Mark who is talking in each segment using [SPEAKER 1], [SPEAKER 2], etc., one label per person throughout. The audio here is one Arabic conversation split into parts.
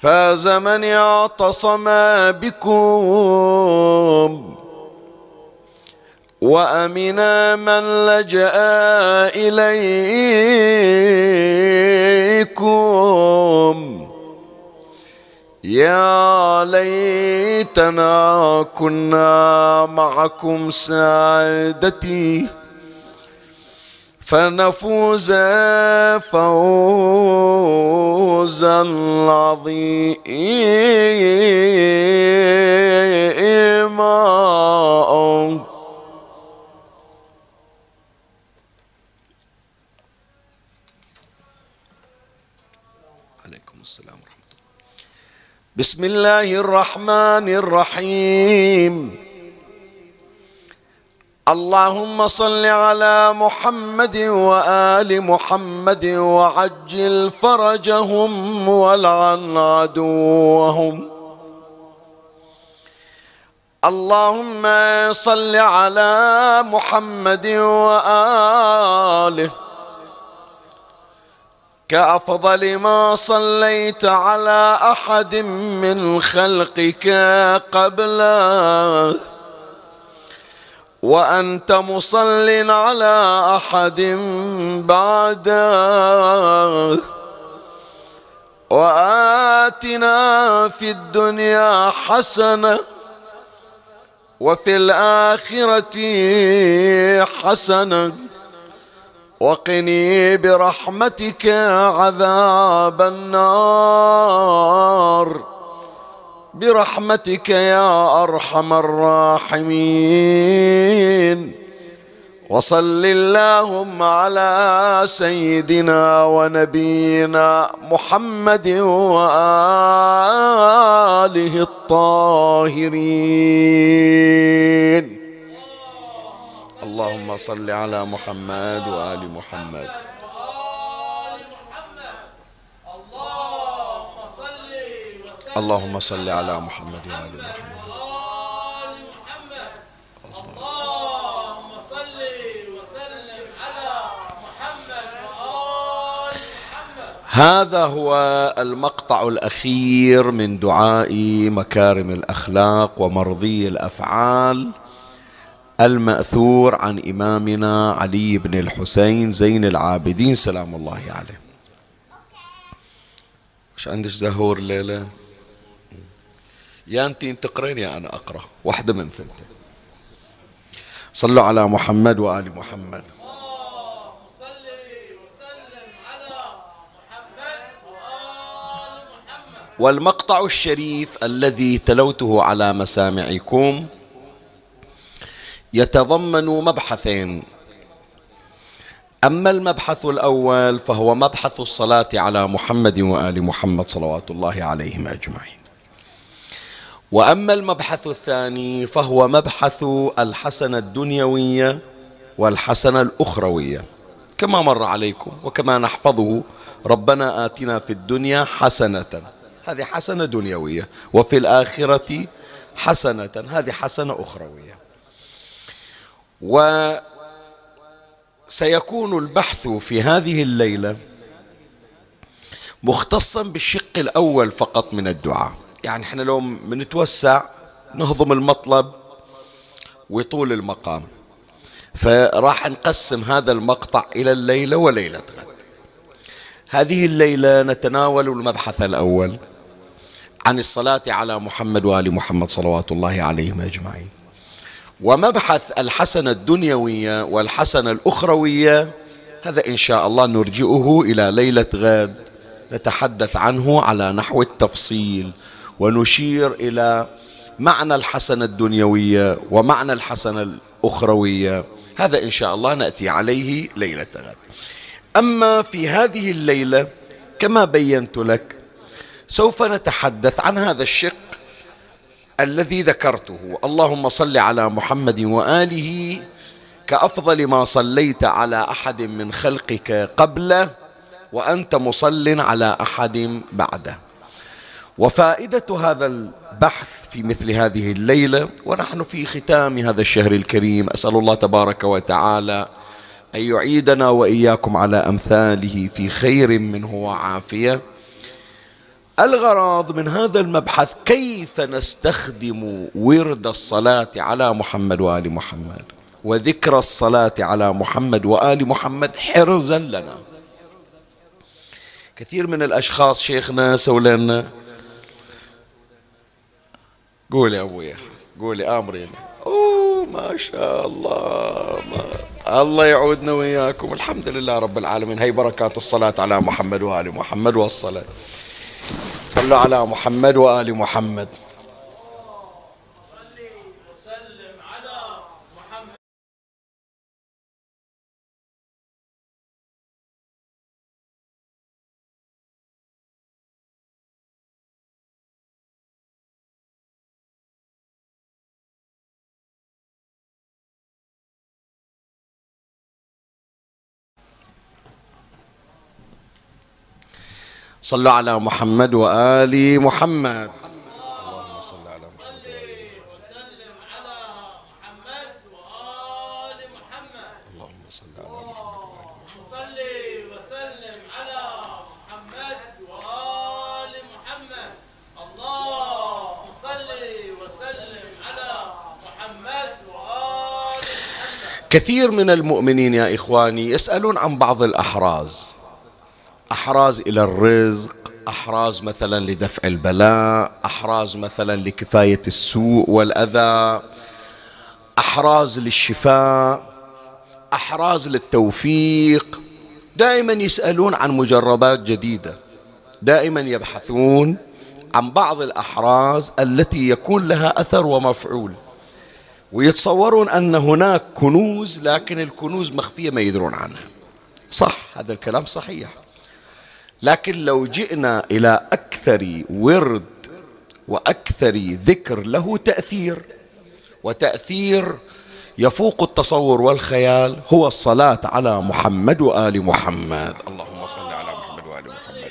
[SPEAKER 1] فاز من اعتصم بكم وامنا من لجأ إليكم. يا ليتنا كنا معكم سعادتي. فنفوز فوزا عظيما. عليكم السلام ورحمة الله. بسم الله الرحمن الرحيم. اللهم صل على محمد وآل محمد وعجل فرجهم والعن عدوهم. اللهم صل على محمد وآله. كأفضل ما صليت على أحد من خلقك قبله. وأنت مصل على أحد بعده. وآتنا في الدنيا حسنة وفي الآخرة حسنة. وقني برحمتك عذاب النار. برحمتك يا أرحم الراحمين. وصل اللهم على سيدنا ونبينا محمد وآله الطاهرين. اللهم صل على محمد وآل محمد.
[SPEAKER 2] اللهم صل على محمد وآل محمد.
[SPEAKER 1] هذا هو المقطع الأخير من دعاء مكارم الأخلاق ومرضي الأفعال المأثور عن إمامنا علي بن الحسين زين العابدين سلام الله عليه. إيش عندك زهور الليلة يا انت تقرين يا أنا اقرأ. واحدة من ثنتين. صلوا على محمد
[SPEAKER 2] وآل محمد.
[SPEAKER 1] والمقطع الشريف الذي تلوته على مسامعكم يتضمن مبحثين. أما المبحث الأول فهو مبحث الصلاة على محمد وآل محمد صلوات الله عليهم أجمعين. وأما المبحث الثاني فهو مبحث الحسنة الدنيوية والحسنة الأخروية. كما مر عليكم وكما نحفظه ربنا آتنا في الدنيا حسنة. هذه حسنة دنيوية وفي الآخرة حسنة هذه حسنة أخروية. وسيكون البحث في هذه الليلة مختصا بالشق الأول فقط من الدعاء. يعني إحنا لو بنتوسع نهضم المطلب ويطول المقام. فراح نقسم هذا المقطع إلى الليلة وليلة غد. هذه الليلة نتناول المبحث الأول عن الصلاة على محمد وآل محمد صلوات الله عليهم أجمعين. ومبحث الحسنة الدنيوية والحسنة الأخروية هذا إن شاء الله نرجئه إلى ليلة غد نتحدث عنه على نحو التفصيل. ونشير إلى معنى الحسنة الدنيوية ومعنى الحسنة الأخروية. هذا إن شاء الله نأتي عليه ليلة غد. أما في هذه الليلة كما بينت لك سوف نتحدث عن هذا الشق الذي ذكرته. اللهم صل على محمد وآله كأفضل ما صليت على أحد من خلقك قبله وأنت مصل على أحد بعده. وفائدة هذا البحث في مثل هذه الليلة ونحن في ختام هذا الشهر الكريم. أسأل الله تبارك وتعالى أن يعيدنا وإياكم على أمثاله في خير منه وعافية. الغرض من هذا المبحث كيف نستخدم ورد الصلاة على محمد وآل محمد وذكر الصلاة على محمد وآل محمد حرزا لنا. كثير من الأشخاص شيخنا سولنا قول يا أبويا قولي آمرين. أوه ما شاء الله ما الله يعودنا وإياكم الحمد لله رب العالمين. هي بركات الصلاة على محمد وآل محمد والصلاة. صلوا على محمد وآل محمد. صلوا على محمد وآل محمد. اللهم صل على محمد.
[SPEAKER 2] وسلم على محمد وآل محمد
[SPEAKER 1] اللهم صل على
[SPEAKER 2] اللهم صلي وسلم على محمد وآل محمد اللهم صلي وسلم على محمد وآل محمد.
[SPEAKER 1] كثير من المؤمنين يا إخواني يسألون عن بعض الأحراز. أحراز إلى الرزق أحراز مثلا لدفع البلاء أحراز مثلا لكفاية السوء والأذى أحراز للشفاء أحراز للتوفيق. دائما يسألون عن مجربات جديدة. دائما يبحثون عن بعض الأحراز التي يكون لها أثر ومفعول. ويتصورون أن هناك كنوز لكن الكنوز مخفية ما يدرون عنها. صح هذا الكلام صحيح. لكن لو جئنا إلى أكثر ورد وأكثر ذكر له تأثير وتأثير يفوق التصور والخيال هو الصلاة على محمد وآل محمد. اللهم صل على محمد وآل محمد.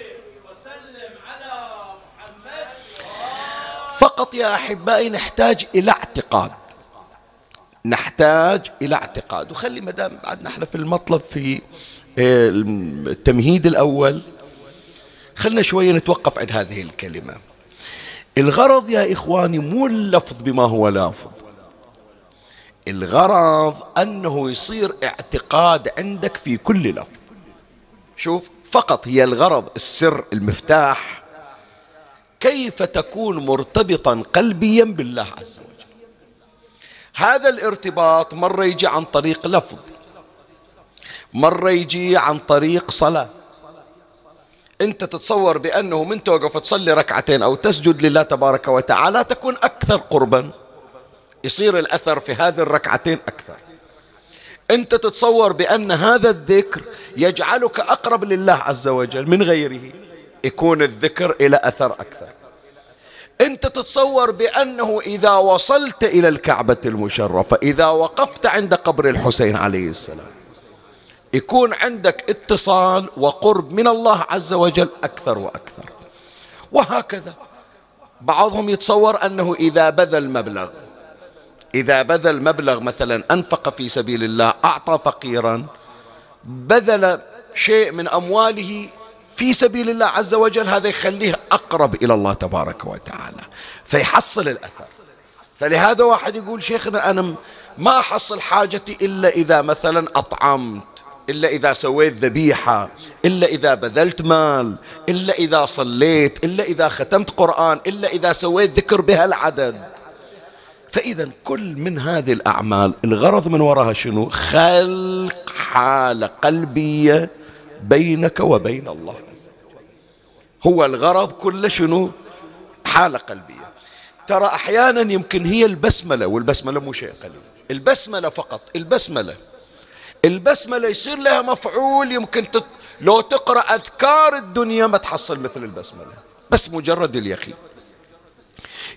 [SPEAKER 1] فقط يا أحبائي نحتاج إلى اعتقاد. نحتاج إلى اعتقاد. وخلي مدام بعدنا إحنا في المطلب في آه، التمهيد الأول خلنا شوية نتوقف عند هذه الكلمة. الغرض يا إخواني مو اللفظ بما هو لافظ. الغرض أنه يصير اعتقاد عندك في كل لفظ. شوف فقط هي الغرض السر المفتاح. كيف تكون مرتبطا قلبيا بالله عز وجل؟ هذا الارتباط مرة يجي عن طريق لفظ مرة يجي عن طريق صلاة. انت تتصور بأنه من توقف تصلي ركعتين أو تسجد لله تبارك وتعالى تكون أكثر قربا. يصير الأثر في هذه الركعتين أكثر. انت تتصور بأن هذا الذكر يجعلك أقرب لله عز وجل من غيره. يكون الذكر إلى أثر أكثر. انت تتصور بأنه إذا وصلت إلى الكعبة المشرفة إذا وقفت عند قبر الحسين عليه السلام يكون عندك اتصال وقرب من الله عز وجل أكثر وأكثر. وهكذا. بعضهم يتصور أنه إذا بذل مبلغ إذا بذل مبلغ مثلا أنفق في سبيل الله أعطى فقيرا بذل شيء من أمواله في سبيل الله عز وجل هذا يخليه أقرب إلى الله تبارك وتعالى فيحصل الأثر. فلهذا واحد يقول شيخنا أنا ما أحصل حاجتي إلا إذا مثلا أطعمت. إلا إذا سويت ذبيحة إلا إذا بذلت مال إلا إذا صليت إلا إذا ختمت قرآن إلا إذا سويت ذكر بها العدد فإذا كل من هذه الأعمال الغرض من وراها شنو؟ خلق حالة قلبية بينك وبين الله. هو الغرض كله شنو؟ حالة قلبية. ترى أحيانا يمكن هي البسملة والبسملة مو شيء قليل. البسملة فقط البسملة. البسملة يصير لها مفعول يمكن تت... لو تقرأ أذكار الدنيا ما تحصل مثل البسملة بس مجرد اليقين.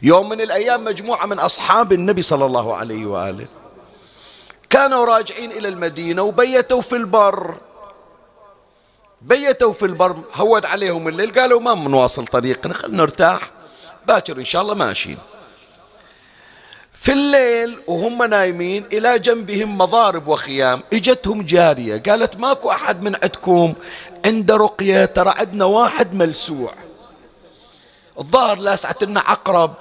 [SPEAKER 1] يوم من الأيام مجموعة من أصحاب النبي صلى الله عليه وآله كانوا راجعين إلى المدينة وبيتوا في البر. بيتوا في البر هود عليهم الليل قالوا ما بنواصل طريقنا خلينا نرتاح. باكر إن شاء الله ماشيين. في الليل وهم نايمين إلى جنبهم مضارب وخيام. إجتهم جارية. قالت ماكو أحد من عندكم عنده رقية؟ ترى عندنا واحد ملسوع. الظاهر لسعة لنا عقرب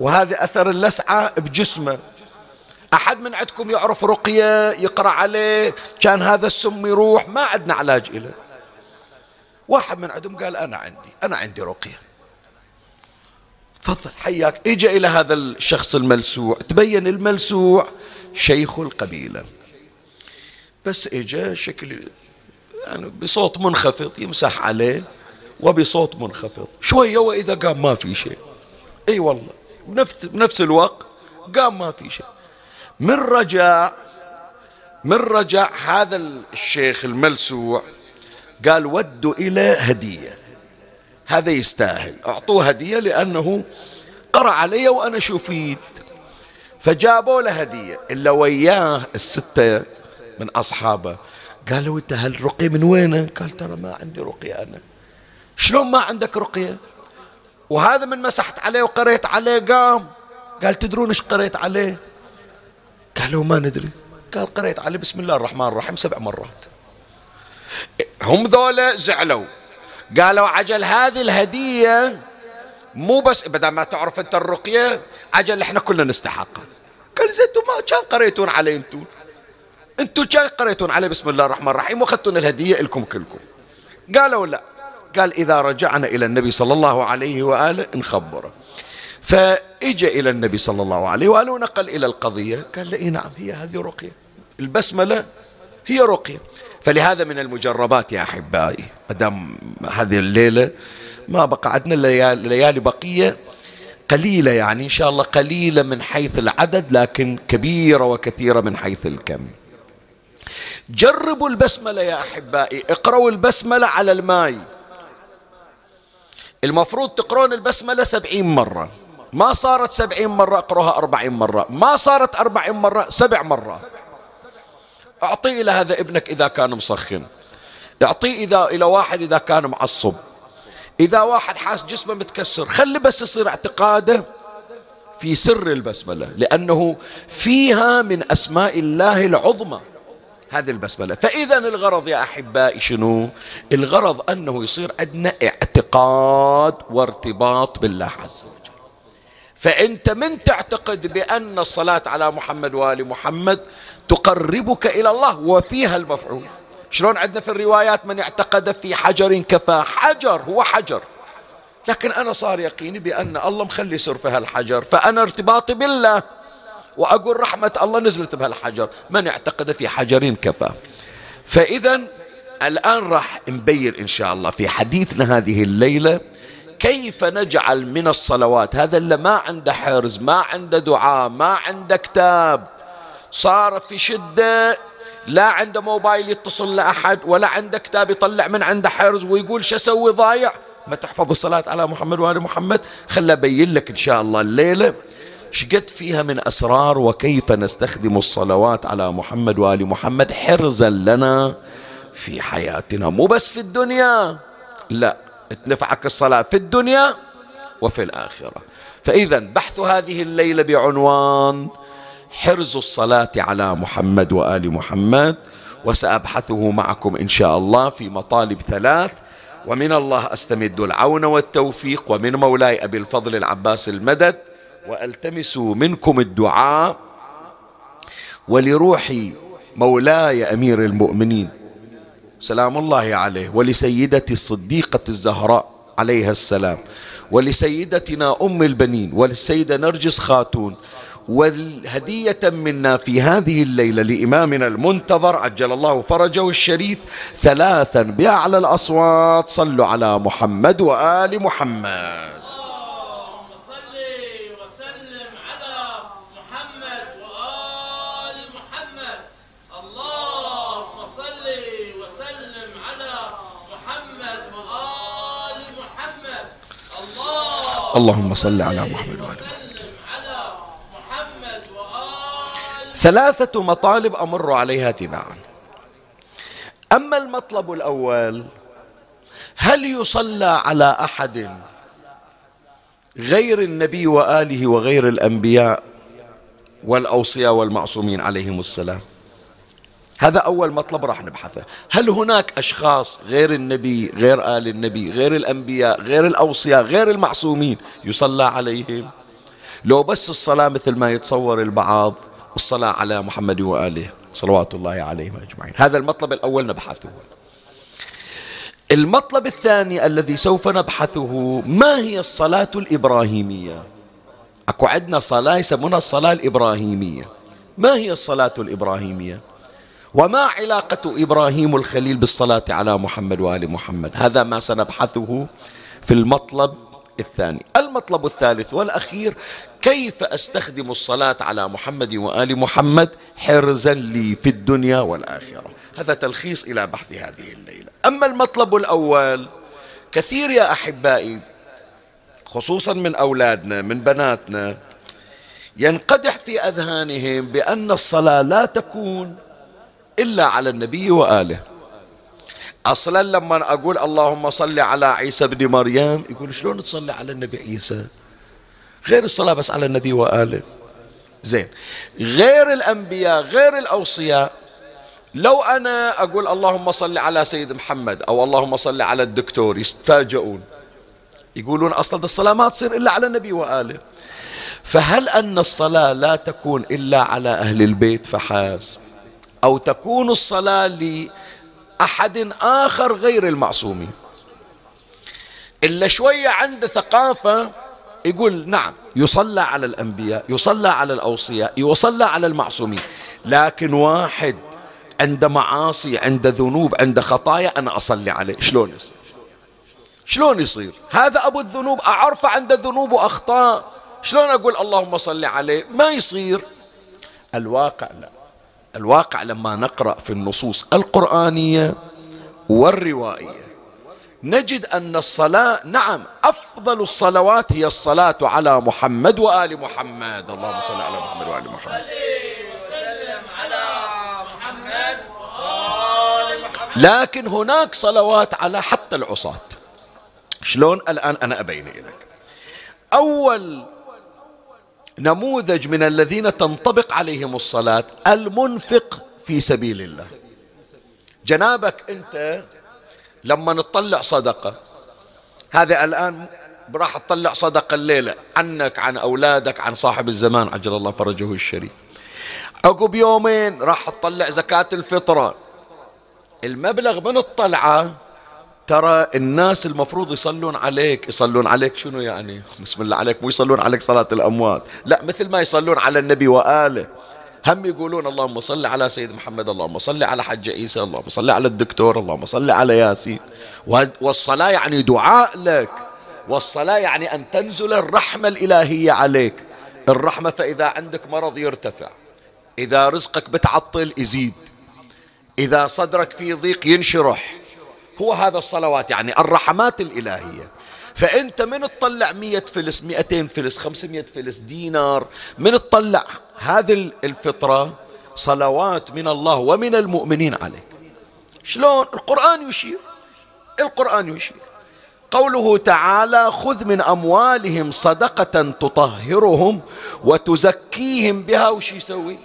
[SPEAKER 1] وهذه أثر اللسعة بجسمه. أحد من عندكم يعرف رقية يقرأ عليه كان هذا السم يروح ما عندنا علاج إله. واحد من عندهم قال أنا عندي أنا عندي رقية. تفضل. حياك. اجى إلى هذا الشخص الملسوع. تبين الملسوع شيخ القبيلة. بس اجى شكل يعني بصوت منخفض يمسح عليه وبصوت منخفض. شوية وإذا قام ما في شيء. أي والله. بنفس, بنفس الوقت قام ما في شيء. من رجع من رجع هذا الشيخ الملسوع قال ودوا إلى هدية. هذا يستاهل. أعطوه هدية لأنه قرأ علي وأنا شفيت. فجابوا له هدية. إلا وياه الستة من أصحابه. قالوا أنت هالرقية من وينه؟ قال ترى ما عندي رقية أنا. شلون ما عندك رقية؟ وهذا من مسحت عليه وقريت عليه قام. قال تدرون إيش قريت عليه؟ قالوا ما ندري. قال قريت عليه بسم الله الرحمن الرحيم سبع مرات. هم ذولا زعلوا. قالوا عجل هذه الهدية مو بس بدل ما تعرف انت الرقية عجل إحنا كلنا نستحقها قال أنتم ما كان قريتون عليه أنتم أنتم كان قريتون عليه بسم الله الرحمن الرحيم واخذتون الهدية لكم كلكم. قالوا لا. قال إذا رجعنا إلى النبي صلى الله عليه وآله نخبره فإجى إلى النبي صلى الله عليه وآله ونقل إلى القضية. قال لي نعم هي هذه رقية. البسملة هي رقية. فلهذا من المجربات يا أحبائي مدام هذه الليلة ما بقى عندنا ليالي بقية قليلة يعني إن شاء الله قليلة من حيث العدد لكن كبيرة وكثيرة من حيث الكم. جربوا البسملة يا أحبائي اقرأوا البسملة على الماء المفروض تقرون البسملة سبعين مرة. ما صارت سبعين مرة اقروها أربعين مرة. ما صارت أربعين مرة سبع مرات. أعطيه إلى هذا ابنك إذا كان مسخن. اعطيه إذا إلى واحد إذا كان معصب. إذا واحد حاس جسمه متكسر خلي بس يصير اعتقاده في سر البسملة لأنه فيها من أسماء الله العظمى هذه البسملة. فإذا الغرض يا أحبائي شنو؟ الغرض أنه يصير عندنا اعتقاد وارتباط بالله عز وجل. فأنت من تعتقد بأن الصلاة على محمد وآل محمد تقربك إلى الله وفيها المفعول. شلون عندنا في الروايات من اعتقد في حجر كفى؟ حجر هو حجر. لكن أنا صار يقيني بأن الله مخلي سر في هالحجر فأنا ارتباطي بالله. وأقول رحمة الله نزلت بهالحجر. من اعتقد في حجر كفى. فإذا الآن راح نبين إن شاء الله في حديثنا هذه الليلة كيف نجعل من الصلوات. هذا اللي ما عنده حرز ما عنده دعاء ما عنده كتاب. صار في شدة لا عنده موبايل يتصل لأحد ولا عنده كتاب يطلع من عنده حرز ويقول شو أسوي ضايع. ما تحفظ الصلاة على محمد وآل محمد. خل أبين لك إن شاء الله الليلة شقد فيها من أسرار وكيف نستخدم الصلوات على محمد وآل محمد حرزا لنا في حياتنا. مو بس في الدنيا لا تنفعك الصلاة في الدنيا وفي الآخرة. فإذا بحث هذه الليلة بعنوان حرز الصلاة على محمد وآل محمد وسأبحثه معكم إن شاء الله في مطالب ثلاث. ومن الله أستمد العون والتوفيق ومن مولاي أبي الفضل العباس المدد وألتمس منكم الدعاء. ولروح مولاي أمير المؤمنين سلام الله عليه ولسيدتي الصديقة الزهراء عليها السلام ولسيدتنا أم البنين وللسيدة نرجس خاتون والهدية منا في هذه الليلة لإمامنا المنتظر عجل الله فرجه الشريف ثلاثا بأعلى الأصوات. صلوا على محمد وآل محمد.
[SPEAKER 2] اللهم صل وسلم على محمد وآل محمد اللهم صل وسلم على محمد وآل محمد الله
[SPEAKER 1] اللهم صل على محمد وآل محمد
[SPEAKER 2] وسلم على محمد وآل
[SPEAKER 1] ثلاثة مطالب أمر عليها تباعا. أما المطلب الأول هل يصلى على أحد غير النبي وآله وغير الأنبياء والأوصياء والمعصومين عليهم السلام؟ هذا أول مطلب راح نبحثه. هل هناك أشخاص غير النبي غير آل النبي غير الأنبياء غير الأوصياء غير المعصومين يصلى عليهم؟ لو بس الصلاة مثل ما يتصور البعض الصلاة على محمد وآله صلوات الله عليهم أجمعين. هذا المطلب الأول نبحثه. المطلب الثاني الذي سوف نبحثه ما هي الصلاة الإبراهيمية؟ أكو عندنا صلاة يسمونها الصلاة الإبراهيمية. ما هي الصلاة الإبراهيمية؟ وما علاقة إبراهيم الخليل بالصلاة على محمد وآل محمد؟ هذا ما سنبحثه في المطلب الثاني. المطلب الثالث والأخير كيف أستخدم الصلاة على محمد وآل محمد حرزا لي في الدنيا والآخرة؟ هذا تلخيص إلى بحث هذه الليلة. أما المطلب الأول كثير يا أحبائي خصوصا من أولادنا من بناتنا ينقدح في أذهانهم بأن الصلاة لا تكون إلا على النبي وآله. أصلا لما أقول اللهم صل على عيسى بن مريم يقول شلون تصلي على النبي عيسى؟ غير الصلاة بس على النبي وآله. زين. غير الأنبياء غير الأوصياء. لو أنا أقول اللهم صل على سيد محمد أو اللهم صل على الدكتور يتفاجئون يقولون أصلا الصلاة ما تصير إلا على النبي وآله. فهل أن الصلاة لا تكون إلا على أهل البيت؟ فحاس. أو تكون الصلاة لأحد آخر غير المعصومين. إلا شوية عنده ثقافة يقول نعم يصلى على الأنبياء يصلى على الأوصياء يصلى على المعصومين. لكن واحد عند معاصي عند ذنوب عند خطايا أنا أصلي عليه. شلون يصير؟ شلون يصير؟ هذا أبو الذنوب أعرفه عنده ذنوب وأخطاء. شلون أقول اللهم صل عليه؟ ما يصير. الواقع لا. الواقع لما نقرأ في النصوص القرآنية والروائية نجد أن الصلاة نعم أفضل الصلوات هي الصلاة على محمد وآل محمد. اللهم صل على محمد وآل محمد. لكن هناك صلوات على حتى العصاة. شلون؟ الآن أنا أبين لك أول نموذج من الذين تنطبق عليهم الصلاة المنفق في سبيل الله. جنابك أنت لما نطلع صدقة. هذا الآن راح تطلع صدقة الليلة. عنك عن أولادك عن صاحب الزمان عجل الله فرجه الشريف. عقب يومين راح تطلع زكاة الفطرة المبلغ من الطلعة ترى الناس المفروض يصلون عليك. يصلون عليك شنو يعني؟ بسم الله عليك مو يصلون عليك صلاة الأموات. لا مثل ما يصلون على النبي وآله. هم يقولون اللهم صل على سيد محمد اللهم صل على حج عيسى اللهم صل على الدكتور اللهم صل على ياسين. والصلاة يعني دعاء لك. والصلاة يعني أن تنزل الرحمة الإلهية عليك. الرحمة فإذا عندك مرض يرتفع. إذا رزقك بتعطل يزيد. إذا صدرك في ضيق ينشرح. هو هذا الصلوات يعني الرحمات الإلهية. فأنت من تطلع مية فلس مئتين فلس خمسمية فلس دينار. من تطلع هذه الفطرة صلوات من الله ومن المؤمنين عليك. شلون؟ القرآن يشير. القرآن يشير. قوله تعالى خذ من أموالهم صدقة تطهرهم وتزكيهم بها. وش يسوي؟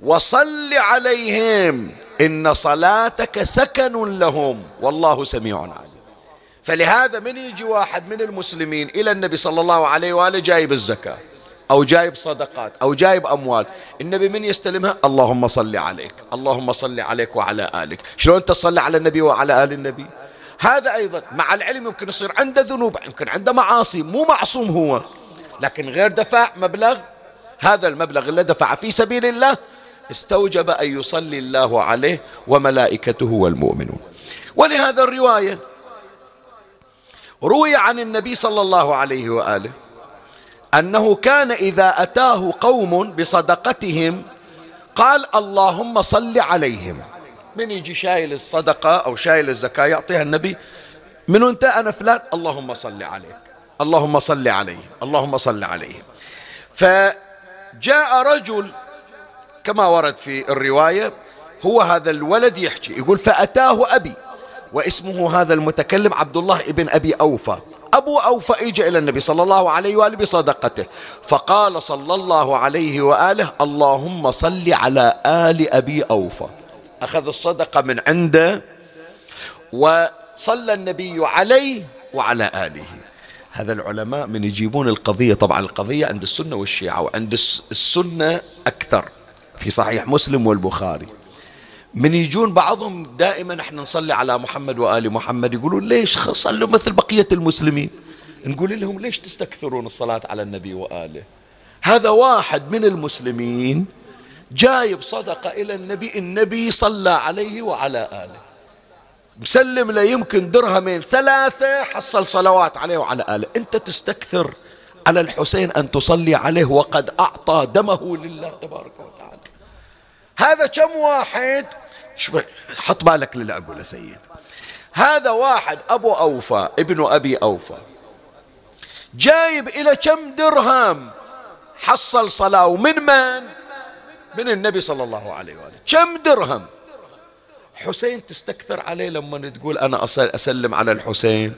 [SPEAKER 1] وصل عليهم إن صلاتك سكن لهم. والله سميع عليم. فلهذا من يجي واحد من المسلمين إلى النبي صلى الله عليه وآله جايب الزكاة أو جايب صدقات أو جايب أموال. النبي من يستلمها؟ اللهم صل عليك اللهم صل عليك وعلى آلك. شلون تصلي على النبي وعلى آل النبي؟ هذا أيضا مع العلم يمكن يصير عنده ذنوب يمكن عنده معاصي مو معصوم هو. لكن غير دفع مبلغ هذا المبلغ اللي دفع في سبيل الله استوجب أن يصلي الله عليه وملائكته والمؤمنون. ولهذا الرواية روي عن النبي صلى الله عليه وآله أنه كان إذا أتاه قوم بصدقتهم قال اللهم صل عليهم. من يجي شايل الصدقة أو شايل الزكاة يعطيها النبي من أنت أنا فلان؟ اللهم صل عليك. اللهم صل عليه اللهم صل عليه فجاء رجل كما ورد في الرواية هو هذا الولد يحكي يقول فأتاه أبي. واسمه هذا المتكلم عبد الله ابن أبي أوفى. أبو أوفى إجا إلى النبي صلى الله عليه وآله بصدقته فقال صلى الله عليه وآله اللهم صل على آل أبي أوفى. أخذ الصدقة من عنده وصلى النبي عليه وعلى آله. هذا العلماء من يجيبون القضية طبعا القضية عند السنة والشيعة وعند السنة أكثر في صحيح مسلم والبخاري. من يجون بعضهم دائما إحنا نصلي على محمد وآل محمد يقولون ليش صلوا مثل بقية المسلمين؟ نقول لهم ليش تستكثرون الصلاة على النبي وآله؟ هذا واحد من المسلمين جايب صدقة إلى النبي النبي صلى عليه وعلى آله. مسلم له يمكن درهمين ثلاثة حصل صلوات عليه وعلى آله. أنت تستكثر على الحسين أن تصلي عليه وقد أعطى دمه لله تبارك وتعالى. هذا كم واحد حط بالك للي أقوله سيد. هذا واحد أبو أوفى ابن أبي أوفى. جايب إلى كم درهم؟ حصل صلاة. ومن من؟ من النبي صلى الله عليه وآله. كم درهم؟ حسين تستكثر عليه لما تقول أنا أسلم على الحسين.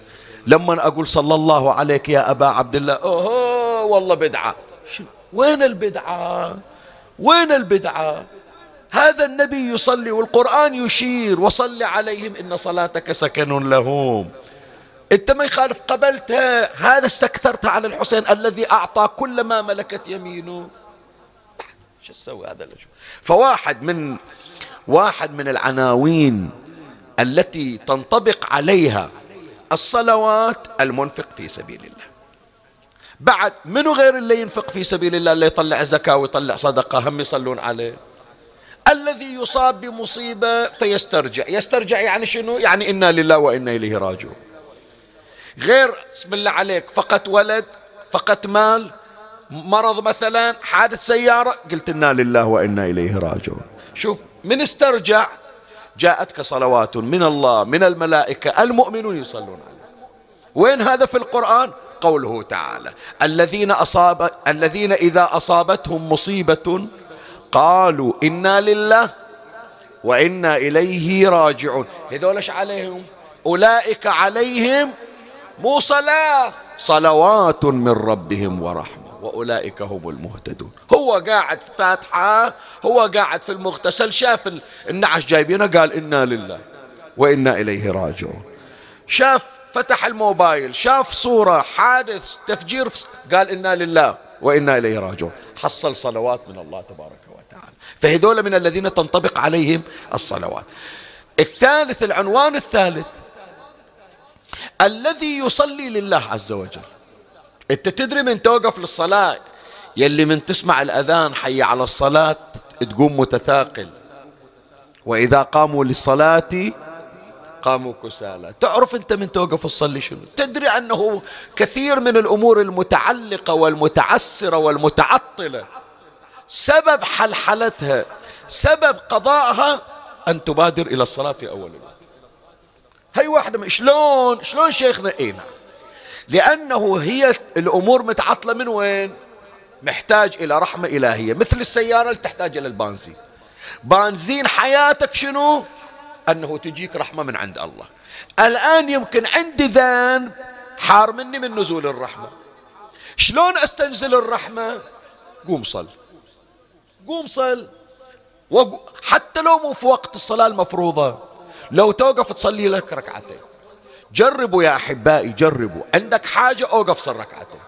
[SPEAKER 1] لما أقول صلى الله عليك يا أبا عبد الله أوه والله بدعة. وين البدعة؟ وين البدعة؟ هذا النبي يصلي والقرآن يشير وصل عليهم إن صلاتك سكن لهم. أنت ما يخالف قبلتها هذا استكثرت على الحسين الذي أعطى كل ما ملكت يمينه. شو تسوي هذا فواحد من واحد من العناوين التي تنطبق عليها الصلوات المنفق في سبيل الله. بعد منو غير اللي ينفق في سبيل الله اللي يطلع زكاة ويطلع صدقة؟ هم يصلون عليه. الذي يصاب بمصيبة فيسترجع. يسترجع يعني شنو؟ يعني إنا لله وإنا إليه راجعون. غير بسم الله عليك فقط ولد فقط مال مرض مثلا حادث سيارة قلت إنا لله وإنا إليه راجعون. شوف من استرجع؟ جاءتك صلوات من الله من الملائكة المؤمنون يصلون عليه. وين هذا في القرآن؟ قوله تعالى الذين أصاب الذين إذا أصابتهم مصيبة قالوا إنا لله وإنا إليه راجعون. هذول إيش عليهم؟ أولئك عليهم مو صلاة صلوات من ربهم ورحمة. وأولئك هم المهتدون. هو قاعد في فاتحة هو قاعد في المغتسل شاف النعش جايبينه قال إنا لله وإنا إليه راجعون. شاف فتح الموبايل شاف صورة حادث تفجير قال إنا لله وإنا إليه راجعون. حصل صلوات من الله تبارك فهذول من الذين تنطبق عليهم الصلوات. الثالث العنوان الثالث. الذي يصلي لله عز وجل. انت تدري من توقف للصلاة؟ يلي من تسمع الأذان حي على الصلاة تقوم متثاقل. وإذا قاموا للصلاة قاموا كسالى. تعرف أنت من توقف تصلي شنو؟ تدري أنه كثير من الأمور المتعلقة والمتعسرة والمتعطلة سبب حلحلتها سبب قضائها أن تبادر إلى الصلاة في أول الوقت هي واحدة شلون؟ شلون شيخنا؟ إيه نعم. لأنه هي الأمور متعطلة من وين؟ محتاج إلى رحمة إلهية مثل السيارة اللي تحتاج إلى البنزين. بنزين حياتك شنو؟ أنه تجيك رحمة من عند الله. الآن يمكن عندي ذنب حار مني من نزول الرحمة. شلون أستنزل الرحمة؟ قوم صل. قوم صل. حتى لو مو في وقت الصلاة المفروضة لو توقف تصلي لك ركعتين. جربوا يا أحبائي جربوا. عندك حاجة؟ أوقف صل ركعتين.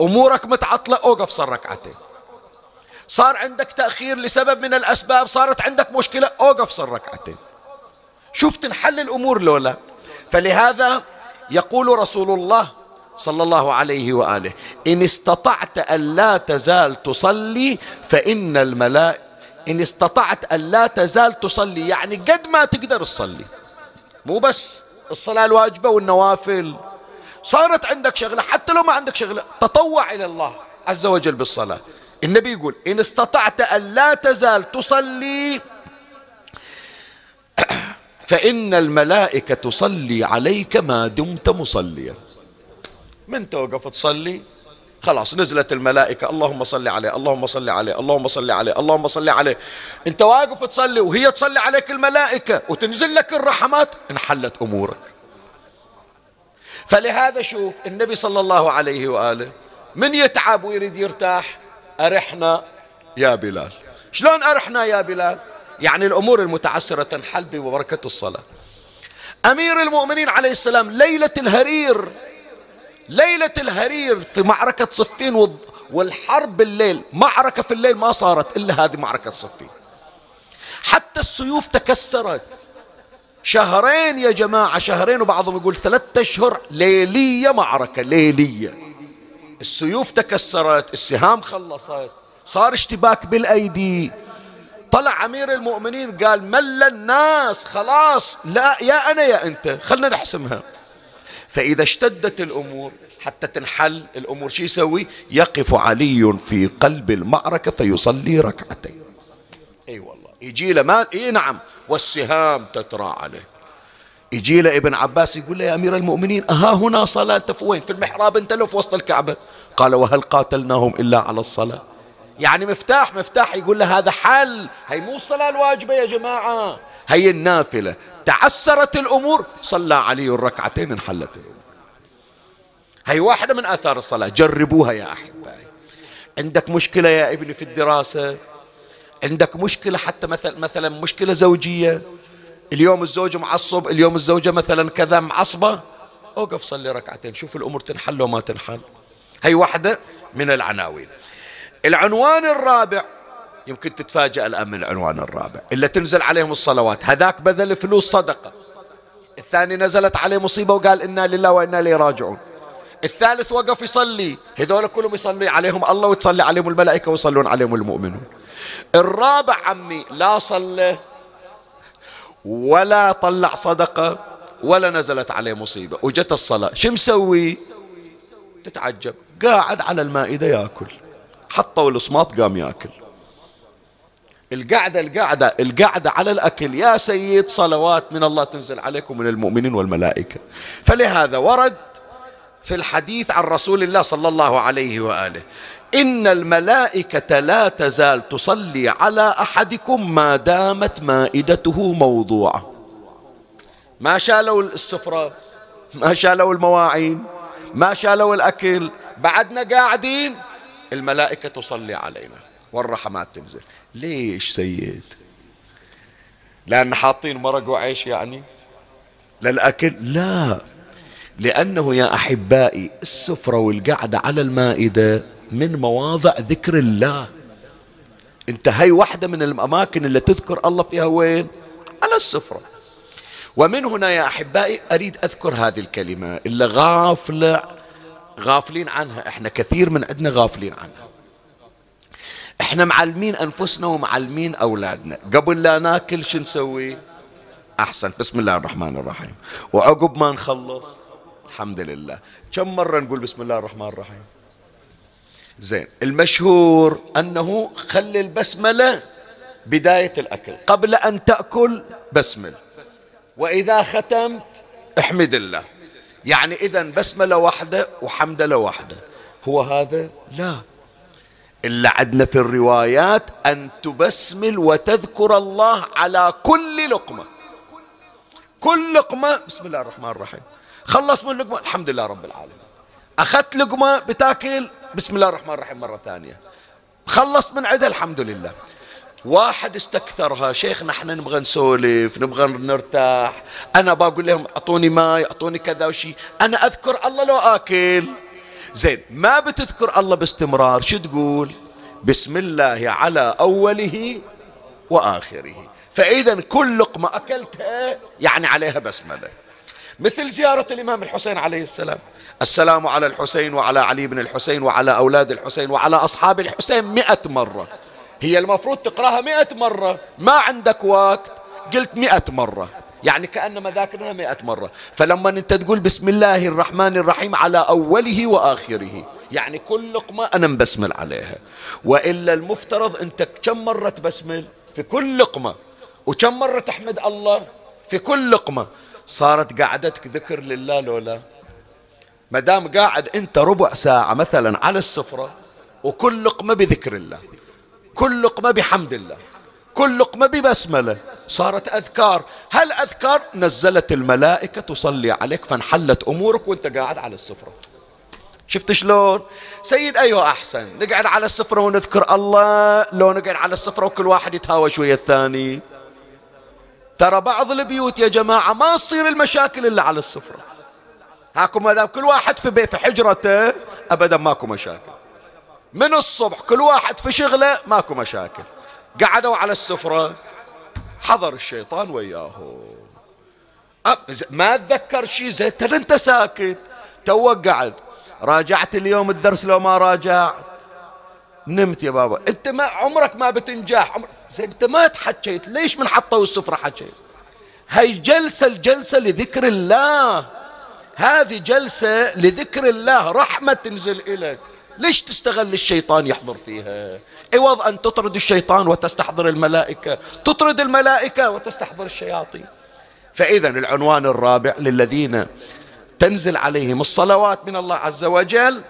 [SPEAKER 1] أمورك متعطلة؟ أوقف صل ركعتين. صار عندك تأخير لسبب من الأسباب؟ صارت عندك مشكلة؟ أوقف صل ركعتين. شوف تنحل الأمور لولا؟ فلهذا يقول رسول الله صلى الله عليه وآله. إن استطعت أن لا تزال تصلي فإن الملائكة إن استطعت أن لا تزال تصلي يعني قد ما تقدر تصلي. مو بس الصلاة الواجبة والنوافل. صارت عندك شغلة حتى لو ما عندك شغلة تطوع إلى الله عز وجل بالصلاة. النبي يقول إن استطعت أن لا تزال تصلي فإن الملائكة تصلي عليك ما دمت مصليا. من توقف تصلي؟ خلاص نزلت الملائكة. اللهم صل عليه اللهم صل عليه اللهم صل عليه اللهم صل عليه. انت واقف تصلي وهي تصلي عليك الملائكة وتنزل لك الرحمات انحلت أمورك. فلهذا شوف النبي صلى الله عليه وآله من يتعب ويريد يرتاح؟ أرحنا يا بلال. شلون أرحنا يا بلال؟ يعني الأمور المتعسرة تنحل ببركة الصلاة. أمير المؤمنين عليه السلام ليلة الهرير ليلة الهرير في معركة صفين والحرب بالليل معركة في الليل ما صارت إلا هذه معركة صفين. حتى السيوف تكسرت. شهرين يا جماعة شهرين وبعضهم يقول ثلاثة أشهر ليلية معركة ليلية. السيوف تكسرت السهام خلصت صار اشتباك بالأيدي. طلع أمير المؤمنين قال مل الناس خلاص لا يا أنا يا أنت خلنا نحسمها. فإذا اشتدت الأمور حتى تنحل الأمور شو يسوي؟ يقف علي في قلب المعركة فيصلي ركعتين. أي أيوة والله. يجي له مال إي نعم. والسهام تترى عليه. يجي له ابن عباس يقول له يا أمير المؤمنين أها هنا صلاة؟ في وين؟ في المحراب أنت لو في وسط الكعبة. قال وهل قاتلناهم إلا على الصلاة؟ يعني مفتاح مفتاح يقول له هذا حل. هي مو الصلاة الواجبة يا جماعة. هي النافلة. تعسرت الأمور صلى علي الركعتين انحلت الأمور. هي واحدة من آثار الصلاة. جربوها يا أحبائي. عندك مشكلة يا ابني في الدراسة؟ عندك مشكلة حتى مثلا مثلا مشكلة زوجية؟ اليوم الزوج معصب اليوم الزوجة مثلا كذا معصبة؟ أوقف صلي ركعتين. شوف الأمور تنحل وما تنحل. هي واحدة من العناوين. العنوان الرابع. يمكن تتفاجأ الآن من العنوان الرابع. إلا تنزل عليهم الصلوات. هذاك بذل فلوس صدقة. الثاني نزلت عليه مصيبة وقال إنا لله وإنا إليه راجعون. الثالث وقف يصلي. هذول كلهم يصلي عليهم الله وتصلي عليهم الملائكة ويصلون عليهم المؤمنون. الرابع عمي لا صلى ولا طلع صدقة ولا نزلت عليه مصيبة. وجت الصلاة. شو مسوي؟ تتعجب. قاعد على المائدة ياكل. حطوا الصماط قام ياكل. القعدة القعدة القعدة على الأكل. يا سيد صلوات من الله تنزل عليكم من المؤمنين والملائكة. فلهذا ورد في الحديث عن رسول الله صلى الله عليه وآله إن الملائكة لا تزال تصلي على أحدكم ما دامت مائدته موضوعة. ما شالوا السفرة ما شالوا المواعين ما شالوا الأكل. بعدنا قاعدين. الملائكة تصلي علينا والرحمات تنزل. ليش سيد؟ لأن حاطين مرق وعيش يعني؟ للأكل لا. لأنه يا أحبائي السفرة والقعدة على المائدة من مواضع ذكر الله. أنت هاي واحدة من الأماكن اللي تذكر الله فيها وين؟ على السفرة. ومن هنا يا أحبائي أريد أذكر هذه الكلمة اللي غافلة غافلين عنها. إحنا كثير من عندنا غافلين عنها. إحنا معلمين انفسنا ومعلمين اولادنا. قبل لا ناكل شو نسوي؟ احسن. بسم الله الرحمن الرحيم. وعقب ما نخلص الحمد لله. كم مرة نقول بسم الله الرحمن الرحيم؟ زين. المشهور أنه خلي البسملة بداية الأكل. قبل أن تأكل بسمل. وإذا ختمت احمد الله. يعني إذا بسملة واحدة وحمدلة واحدة. هو هذا؟ لا. إلا عندنا في الروايات أن تبسمل وتذكر الله على كل لقمة. كل لقمة. بسم الله الرحمن الرحيم. خلص من لقمة. الحمد لله رب العالمين. أخذت لقمة بتاكل. بسم الله الرحمن الرحيم مرة ثانية. خلصت من عدها الحمد لله. واحد استكثرها. شيخ نحن نبغى نسولف نبغى نرتاح. أنا بقول لهم أعطوني ماي أعطوني كذا وشي. أنا أذكر الله لو آكل. زين ما بتذكر الله باستمرار. شو تقول؟ بسم الله على أوله وآخره. فإذا كل لقمة أكلتها يعني عليها بسملة. مثل زيارة الإمام الحسين عليه السلام. السلام على الحسين وعلى علي بن الحسين وعلى أولاد الحسين وعلى أصحاب الحسين مئة مرة. هي المفروض تقراها مئة مرة. ما عندك وقت. قلت مئة مرة. يعني كأنما ذاكرها مئة مرة. فلما أنت تقول بسم الله الرحمن الرحيم على أوله وآخره يعني كل لقمة أنا مبسمل عليها. وإلا المفترض أنت كم مرة تبسمل؟ في كل لقمة. وكم مرة تحمد الله؟ في كل لقمة. صارت قعدتك ذكر لله لولا. ما دام قاعد أنت ربع ساعة مثلا على السفرة وكل لقمة بذكر الله. كل لقمة بحمد الله كل لقمة ببسملة. صارت أذكار. هل أذكار؟ نزلت الملائكة تصلي عليك فانحلت أمورك وأنت قاعد على السفرة. شفت شلون؟ سيد أيوة أحسن. نقعد على السفرة ونذكر الله. لو نقعد على السفرة وكل واحد يتهاوى شوية الثاني. ترى بعض البيوت يا جماعة ما تصير المشاكل إلا على السفرة. هاكم دام كل واحد في بيت في حجرته. أبدا ماكو مشاكل. من الصبح كل واحد في شغله ماكو مشاكل. قعدوا على السفرة حضر الشيطان وياه ما أتذكر شيء زين أنت ساكت. توك قعد. راجعت اليوم الدرس لو ما راجعت. نمت يا بابا. أنت ما عمرك ما بتنجح. عمرك زين أنت ما تحكيت. ليش من حطوا السفرة حكيت؟ هاي جلسة الجلسة لذكر الله. هذه جلسة لذكر الله. رحمة تنزل إليك. ليش تستغل الشيطان يحضر فيها؟ عوض أن تطرد الشيطان وتستحضر الملائكة. تطرد الملائكة وتستحضر الشياطين. فإذا العنوان الرابع للذين تنزل عليهم الصلوات من الله عز وجل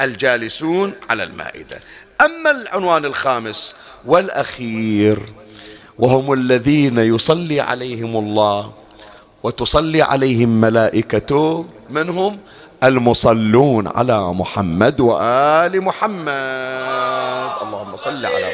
[SPEAKER 1] الجالسون على المائدة. أما العنوان الخامس والأخير وهم الذين يصلي عليهم الله وتصلي عليهم ملائكته من هم؟ المصلون على محمد وآل محمد. اللهم صل على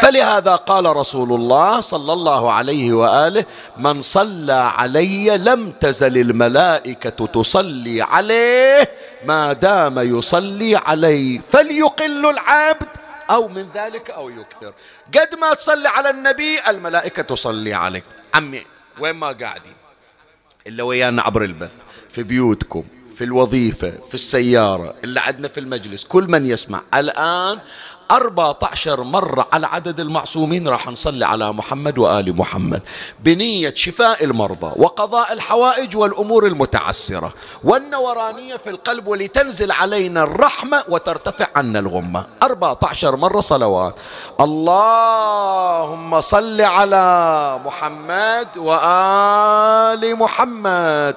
[SPEAKER 1] فلهذا قال رسول الله صلى الله عليه وآله من صلى علي لم تزل الملائكة تصلي عليه ما دام يصلي علي فليقل العبد أو من ذلك أو يكثر. قد ما تصلي على النبي الملائكة تصلي عليك. عمي وين ما قاعدين؟ إلا ويانا عبر البث في بيوتكم في الوظيفة في السيارة اللي عندنا في المجلس كل من يسمع. الآن 14 مرة على عدد المعصومين راح نصلي على محمد وآل محمد بنية شفاء المرضى وقضاء الحوائج والأمور المتعسرة والنورانية في القلب ولتنزل علينا الرحمة وترتفع عنا الغمة. 14 مرة صلوات. اللهم صل على محمد وآل محمد.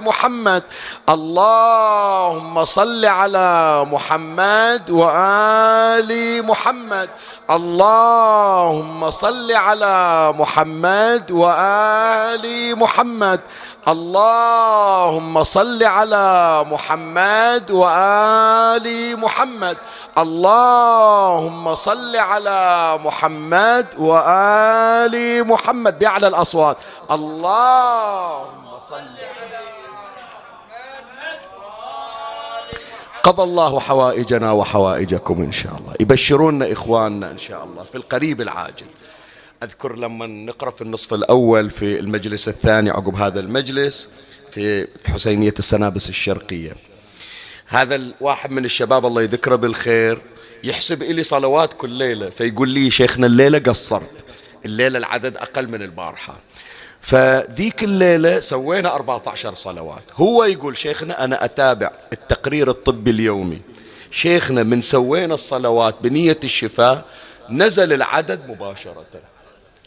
[SPEAKER 1] محمد. اللهم صل على محمد وآل محمد. اللهم صل على محمد وآل محمد. اللهم صل على محمد وآل محمد. اللهم صل على محمد وآل محمد. بأعلى الأصوات. اللهم صل على قضى الله حوائجنا وحوائجكم إن شاء الله. يبشرون إخواننا إن شاء الله في القريب العاجل. أذكر لما نقرأ في النصف الأول في المجلس الثاني عقب هذا المجلس في حسينية السنابس الشرقية. هذا الواحد من الشباب الله يذكره بالخير يحسب إلي صلوات كل ليلة فيقول لي شيخنا الليلة قصرت الليلة العدد أقل من البارحة. فذيك الليلة سوينا 14 صلوات. هو يقول شيخنا أنا أتابع التقرير الطبي اليومي. شيخنا من سوينا الصلوات بنية الشفاء نزل العدد مباشرة.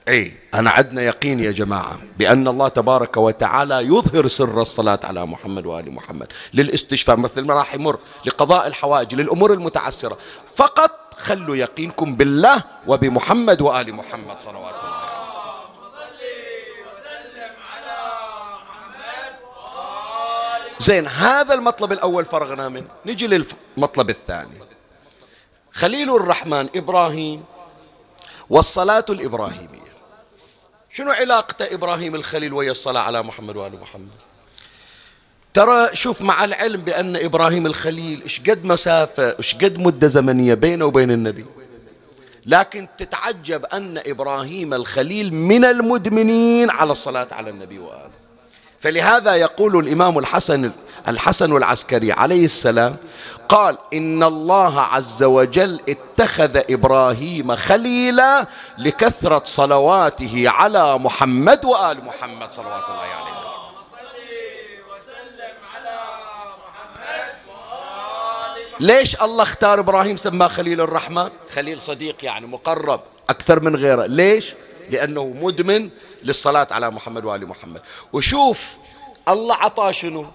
[SPEAKER 1] إي أنا عندنا يقين يا جماعة بأن الله تبارك وتعالى يظهر سر الصلاة على محمد وآل محمد. للاستشفاء مثل ما راح يمر لقضاء الحوائج للأمور المتعسرة. فقط خلوا يقينكم بالله وبمحمد وآل محمد صلوات الله. زين هذا المطلب الأول فرغنا منه. نجي للمطلب الثاني. خليل الرحمن إبراهيم والصلاة الإبراهيمية. شنو علاقته إبراهيم الخليل ويا الصلاة على محمد وآل محمد؟ ترى شوف مع العلم بأن إبراهيم الخليل إيش قد مسافة إيش قد مدة زمنية بينه وبين النبي. لكن تتعجب أن إبراهيم الخليل من المدمنين على الصلاة على النبي وآله. فلهذا يقول الإمام الحسن الحسن العسكري عليه السلام قال إن الله عز وجل اتخذ إبراهيم خليلا لكثرة صلواته على محمد وآل محمد صلوات الله عليه ليش الله اختار إبراهيم سماه خليل الرحمن؟ خليل صديق يعني مقرب. أكثر من غيره. ليش؟ لأنه مدمن للصلاة على محمد وآل محمد. وشوف الله عطاه شنو؟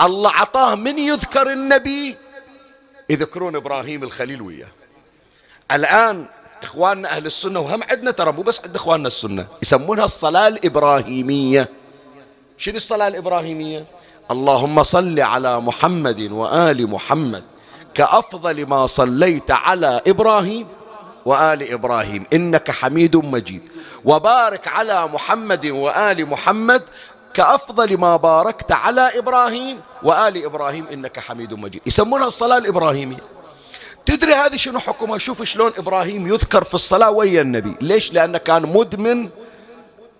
[SPEAKER 1] الله عطاه من يذكر النبي يذكرون إبراهيم الخليل وياه. الآن إخواننا أهل السنة وهم عندنا ترى مو بس عند إخواننا السنة يسمونها الصلاة الإبراهيمية. شنو الصلاة الإبراهيمية؟ اللهم صل على محمد وآل محمد كأفضل ما صليت على إبراهيم. وآل إبراهيم إنك حميد مجيد. وبارك على محمد وآل محمد كأفضل ما باركت على إبراهيم وآل إبراهيم إنك حميد مجيد. يسمونها الصلاة الإبراهيمية. تدري هذه شنو حكمها؟ شوف شلون إبراهيم يذكر في الصلاة ويا النبي. ليش؟ لأنه كان مدمن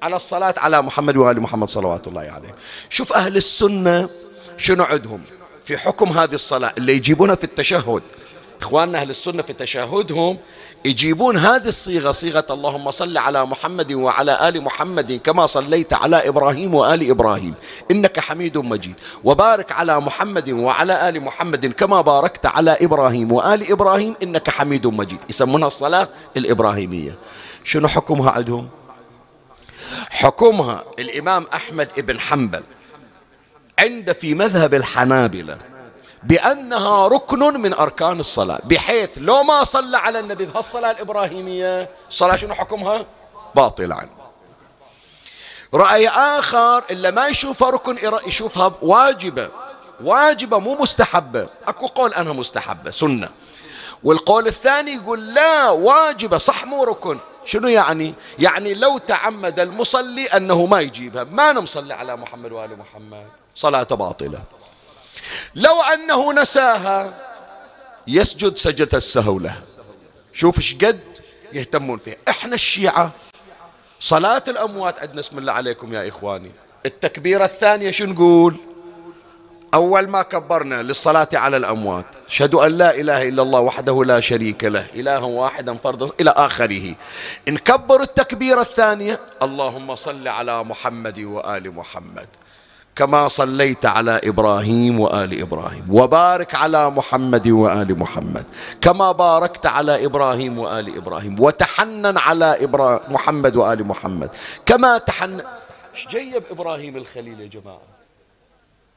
[SPEAKER 1] على الصلاة على محمد وآل محمد صلوات الله عليه شوف أهل السنة شنو عندهم؟ في حكم هذه الصلاة. اللي يجيبونها في التشهد. إخواننا أهل السنة في تشهدهم يجيبون هذه الصيغة صيغة اللهم صل على محمد وعلى آل محمد كما صليت على إبراهيم وآل إبراهيم. إنك حميد مجيد. وبارك على محمد وعلى آل محمد كما باركت على إبراهيم وآل إبراهيم. إنك حميد مجيد. يسمونها الصلاة الإبراهيمية. شنو حكمها عندهم؟ حكمها الإمام أحمد بن حنبل. عند في مذهب الحنابلة بأنها ركن من أركان الصلاة بحيث لو ما صلى على النبي بهالصلاة الإبراهيمية الصلاة شنو حكمها؟ باطلة عنه رأي آخر إلا ما يشوفها ركن يشوفها واجبة. واجبة مو مستحبة. أكو قول أنها مستحبة سنة. والقول الثاني يقول لا واجبة صح مو ركن. شنو يعني؟ يعني لو تعمد المصلي أنه ما يجيبها. ما نمصلي على محمد وآل محمد. صلاة باطلة. لو أنه نساها يسجد سجدة السهو له شوف إيش قد يهتمون فيها. إحنا الشيعة صلاة الأموات عندنا اسم الله عليكم يا إخواني. التكبيرة الثانية شو نقول؟ أول ما كبرنا للصلاة على الأموات. أشهد أن لا إله إلا الله وحده لا شريك له. إله واحدا فردا إلى آخره. نكبر التكبيرة الثانية اللهم صل على محمد وآل محمد. كما صليت على إبراهيم وآل إبراهيم وبارك على محمد وآل محمد كما باركت على إبراهيم وآل إبراهيم وتحنن على إبرا... محمد وآل محمد كما تحنن إيش جيب إبراهيم الخليل يا جماعة؟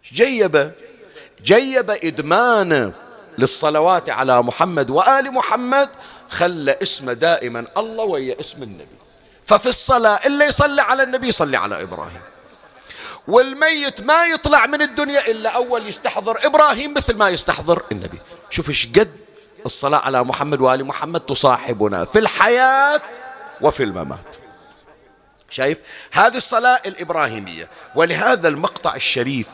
[SPEAKER 1] إيش جيبه جيب إدمان للصلوات على محمد وآل محمد خلى اسمه دائما الله ويا اسم النبي ففي الصلاة اللي يصلي على النبي يصلي على إبراهيم والميت ما يطلع من الدنيا إلا أول يستحضر. إبراهيم مثل ما يستحضر النبي. شوف إيش قد الصلاة على محمد وآل محمد تصاحبنا في الحياة وفي الممات. شايف؟ هذه الصلاة الإبراهيمية. ولهذا المقطع الشريف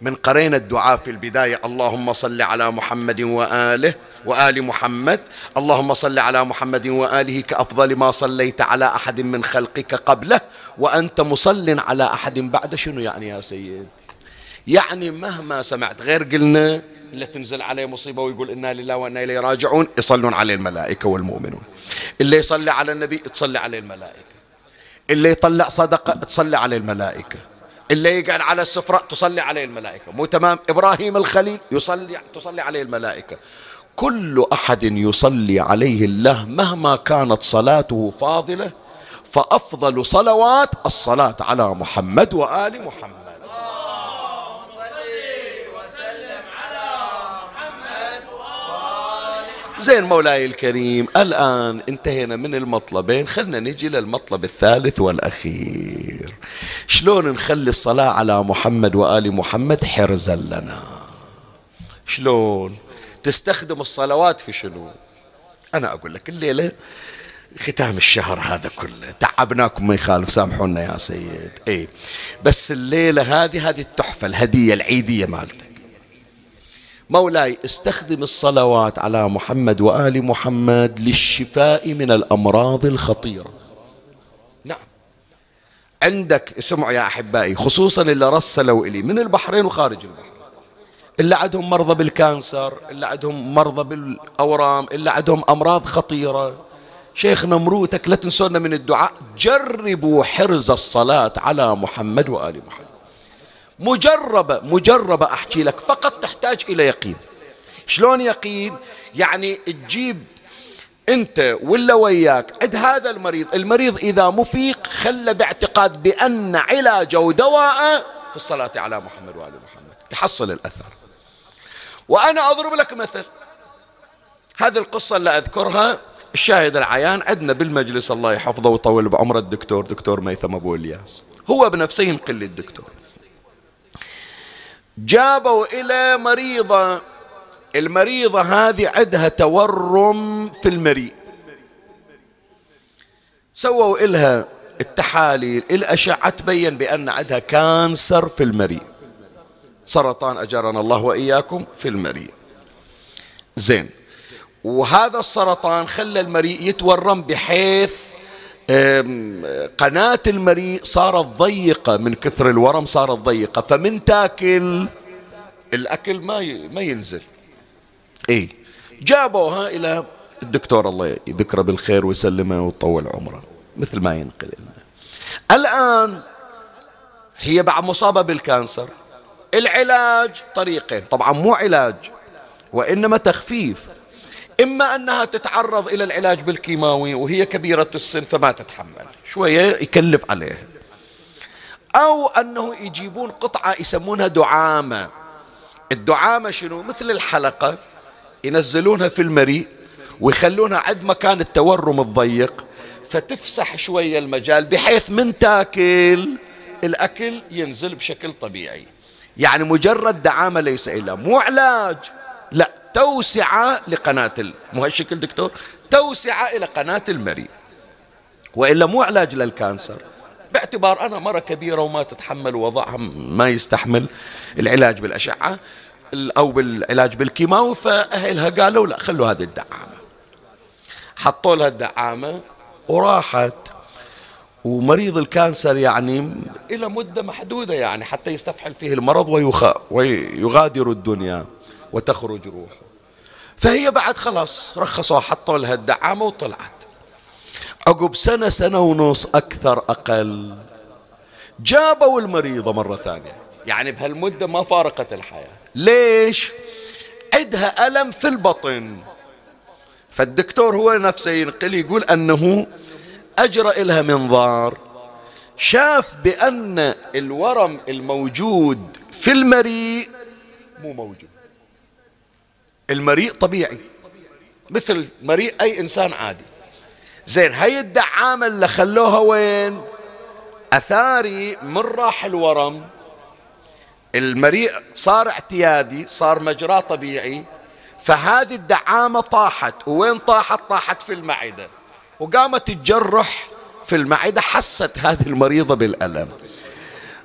[SPEAKER 1] من قرينا الدعاء في البداية. اللهم صل على محمد وآله وآل محمد. اللهم صل على محمد وآله كأفضل ما صليت على أحد من خلقك قبله. وأنت مصل على أحد بعد. شنو يعني يا سيد؟ يعني مهما سمعت غير قلنا إلا تنزل عليه مصيبة ويقول إنا لله وإنا إليه راجعون. يصلون عليه الملائكة والمؤمنون. اللي يصلي على النبي تصلي عليه الملائكة. اللي يطلع صدقة تصلي عليه الملائكة. اللي يقعد على السفرة تصلي عليه الملائكة. مو تمام؟ إبراهيم الخليل يصلي تصلي عليه الملائكة. كل أحد يصلي عليه الله مهما كانت صلاته فاضلة فأفضل صلوات الصلاة على محمد وآل محمد. زين مولاي الكريم الآن انتهينا من المطلبين خلنا نجي للمطلب الثالث والأخير. شلون نخلي الصلاة على محمد وآل محمد حرزا لنا؟ شلون؟ تستخدم الصلوات في شنو؟ أنا أقول لك الليلة ختام الشهر هذا كله. تعبناكم ما يخالف سامحونا يا سيد. اي بس الليلة هذه هذه التحفة الهدية العيدية مالتك. مولاي استخدم الصلوات على محمد وآل محمد للشفاء من الأمراض الخطيرة. نعم. عندك اسمعوا يا أحبائي خصوصا اللي رسلوا إلي من البحرين وخارج البحر. اللي عندهم مرضى بالكانسر اللي عندهم مرضى بالأورام اللي عندهم أمراض خطيرة. شيخنا مروتك لا تنسونا من الدعاء. جربوا حرز الصلاة على محمد وآل محمد. مجربة مجربة أحكي لك فقط تحتاج إلى يقين. شلون يقين؟ يعني تجيب أنت ولا وياك عند هذا المريض. المريض إذا مفيق خلى باعتقاد بأن علاجه ودواءه في الصلاة على محمد وآل محمد. تحصل الأثر. وأنا أضرب لك مثل. هذه القصة اللي أذكرها الشاهد العيان عندنا بالمجلس الله يحفظه ويطول بعمره الدكتور دكتور ميثم أبو إلياس. هو بنفسه ينقل لي الدكتور جابوا إلى مريضة. المريضة هذه عندها تورم في المريء. سووا إلها التحاليل. الأشعة تبين بأن عندها كانسر في المريء. سرطان أجرنا الله وإياكم في المريء. زين. وهذا السرطان خلى المريء يتورم بحيث قناة المريء صارت ضيقة من كثر الورم صارت ضيقة فمن تاكل؟ الأكل ما ما ينزل. إيه. جابوها إلى الدكتور الله يذكره بالخير ويسلمه ويطول عمره مثل ما ينقل لنا. الآن هي بعد مصابة بالكانسر. العلاج طريقين طبعا مو علاج وإنما تخفيف. إما أنها تتعرض إلى العلاج بالكيماوي وهي كبيرة السن فما تتحمل. شوية يكلف عليها أو أنه يجيبون قطعة يسمونها دعامة. الدعامة شنو؟ مثل الحلقة ينزلونها في المريء ويخلونها عند مكان التورم الضيق فتفسح شوية المجال بحيث من تاكل الأكل ينزل بشكل طبيعي. يعني مجرد دعامة ليس إلا. مو علاج. لا. توسعة لقناة مو هالشكل دكتور؟ توسعة إلى قناة المريء وإلا مو علاج لل cancer. باعتبار أنا مرة كبيرة وما تتحمل وضعها ما يستحمل العلاج بالأشعة أو بالعلاج بالكيماوي فأهلها قالوا لا خلوا هذه الدعامة. حطوا لها الدعامة وراحت. ومريض ال cancer يعني إلى مدة محدودة يعني حتى يستفحل فيه المرض ويغادر الدنيا وتخرج روحه. فهي بعد خلاص رخصوا حطوا لها الدعامة وطلعت. عقب سنة سنة ونص أكثر أقل. جابوا المريضة مرة ثانية. يعني بهالمدة ما فارقت الحياة. ليش؟ عندها ألم في البطن. فالدكتور هو نفسه ينقل يقول أنه أجرى إلها منظار شاف بأن الورم الموجود في المريء مو موجود. المريء طبيعي مثل مريء أي إنسان عادي. زين هاي الدعامة اللي خلوها وين؟ أثاري من راح الورم المريء صار اعتيادي صار مجراه طبيعي فهذه الدعامة طاحت. وين طاحت؟ طاحت في المعدة. وقامت تجرح في المعدة حست هذه المريضة بالألم.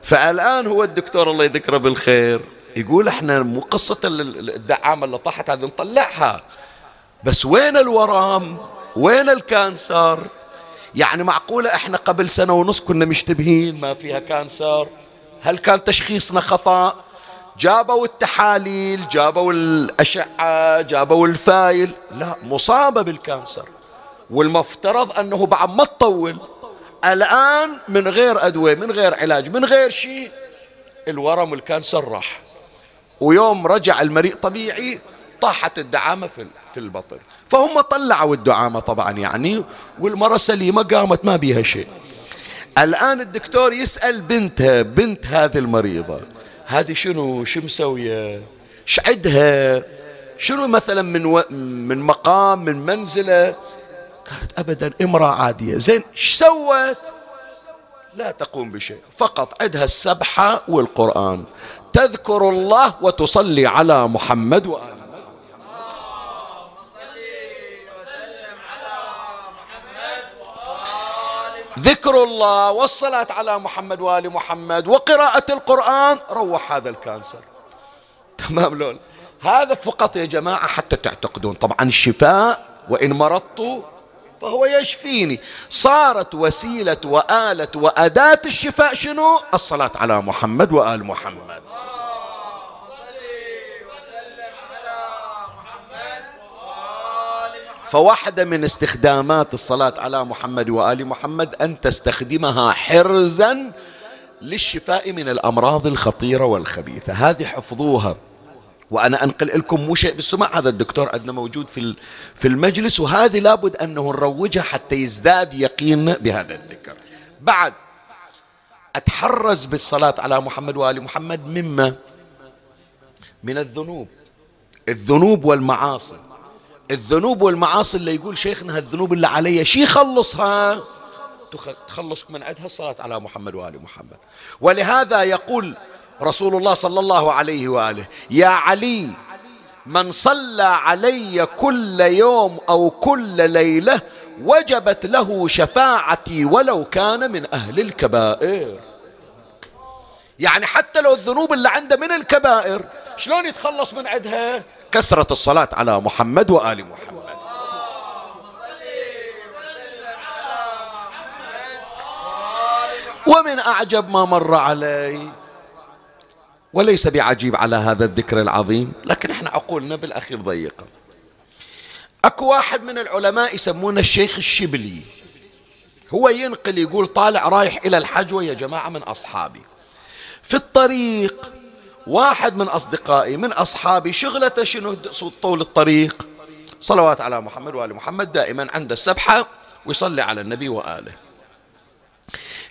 [SPEAKER 1] فالآن هو الدكتور الله يذكره بالخير. يقول إحنا مو قصة الدعامة اللي طاحت هذه نطلعها. بس وين الورم وين ال cancer؟ يعني معقولة إحنا قبل سنة ونص كنا مشتبهين ما فيها cancer؟ هل كان تشخيصنا خطأ؟ جابوا التحاليل جابوا الأشعة جابوا ال file. لا مصابة بال cancer. والمفترض أنه بعد ما تطول الآن من غير أدوية من غير علاج من غير شيء الورم والكانسر راح. ويوم رجع المريء طبيعي طاحت الدعامة في البطن. فهم طلعوا الدعامة طبعا يعني والمرة سليمة قامت ما بيها شيء. الآن الدكتور يسأل بنتها بنت هذه المريضة هذه شنو؟ شو مسوية؟ إيش عندها شنو مثلا من و... من مقام من منزلة؟ قالت أبدا امرأة عادية. زين إيش سوت؟ لا تقوم بشيء فقط عندها السبحة والقرآن. تذكر الله وتصلي على محمد وآله. ذكر الله والصلاة على محمد وآل محمد وقراءة القرآن روح هذا الكانسر. تمام لول هذا فقط يا جماعة حتى تعتقدون. طبعا الشفاء وإن مرضت فهو يشفيني. صارت وسيلة وآلة وأداة الشفاء شنو؟ الصلاة على محمد وآل محمد. فواحدة من استخدامات الصلاة على محمد وآل محمد أن تستخدمها حرزا للشفاء من الأمراض الخطيرة والخبيثة. هذه حفظوها. وأنا أنقل لكم مو شيء بالسمع هذا الدكتور عندنا موجود في في المجلس وهذه لابد أنه نروجها حتى يزداد يقين بهذا الذكر. بعد أتحرز بالصلاة على محمد وآل محمد مما؟ من الذنوب. الذنوب والمعاصي. الذنوب والمعاصي اللي يقول شيخنا هالذنوب اللي علي شي يخلصها تخلصك من عندها الصلاة على محمد وآل محمد. ولهذا يقول رسول الله صلى الله عليه وآله يا علي من صلى علي كل يوم أو كل ليلة وجبت له شفاعتي ولو كان من أهل الكبائر يعني حتى لو الذنوب اللي عنده من الكبائر شلون يتخلص من عندها كثرة الصلاة على محمد وآل محمد ومن أعجب ما مر علي وليس بعجيب على هذا الذكر العظيم لكن إحنا عقولنا بالأخير ضيقة أكو واحد من العلماء يسمونه الشيخ الشبلي. هو ينقل يقول طالع رايح إلى الحج ويا جماعة من أصحابي. في الطريق واحد من أصدقائي من أصحابي شغلته شنو؟ طول الطريق. صلوات على محمد وآل محمد دائما عند السبحة ويصلي على النبي وآله.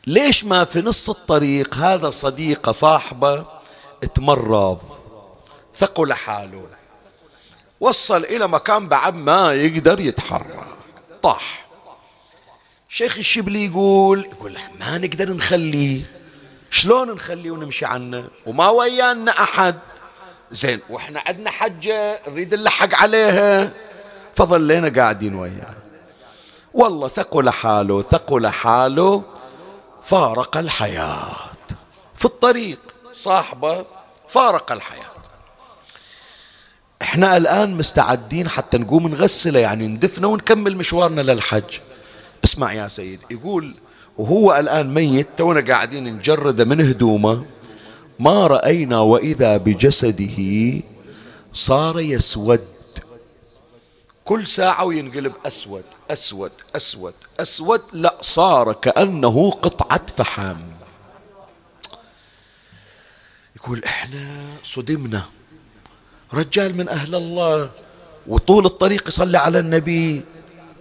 [SPEAKER 1] ليش ما في نص الطريق هذا صديقة صاحبة تمرض ثقل حاله وصل إلى مكان بعد ما يقدر يتحرك. طاح. شيخ الشبلي يقول يقول ما نقدر نخليه. شلون نخليه ونمشي عنه؟ وما ويانا أحد. زين وإحنا عندنا حجة نريد نلحق عليها. فظلينا قاعدين وياه. والله ثقل حاله ثقل حاله فارق الحياة. في الطريق. صاحبه فارق الحياة. إحنا الآن مستعدين حتى نقوم نغسله يعني ندفنه ونكمل مشوارنا للحج. اسمع يا سيد يقول وهو الآن ميت تونا قاعدين نجرد من هدومه. ما رأينا وإذا بجسده صار يسود. كل ساعة وينقلب أسود أسود أسود أسود لا صار كأنه قطعة فحم. يقول إحنا صدمنا. رجال من أهل الله وطول الطريق يصلي على النبي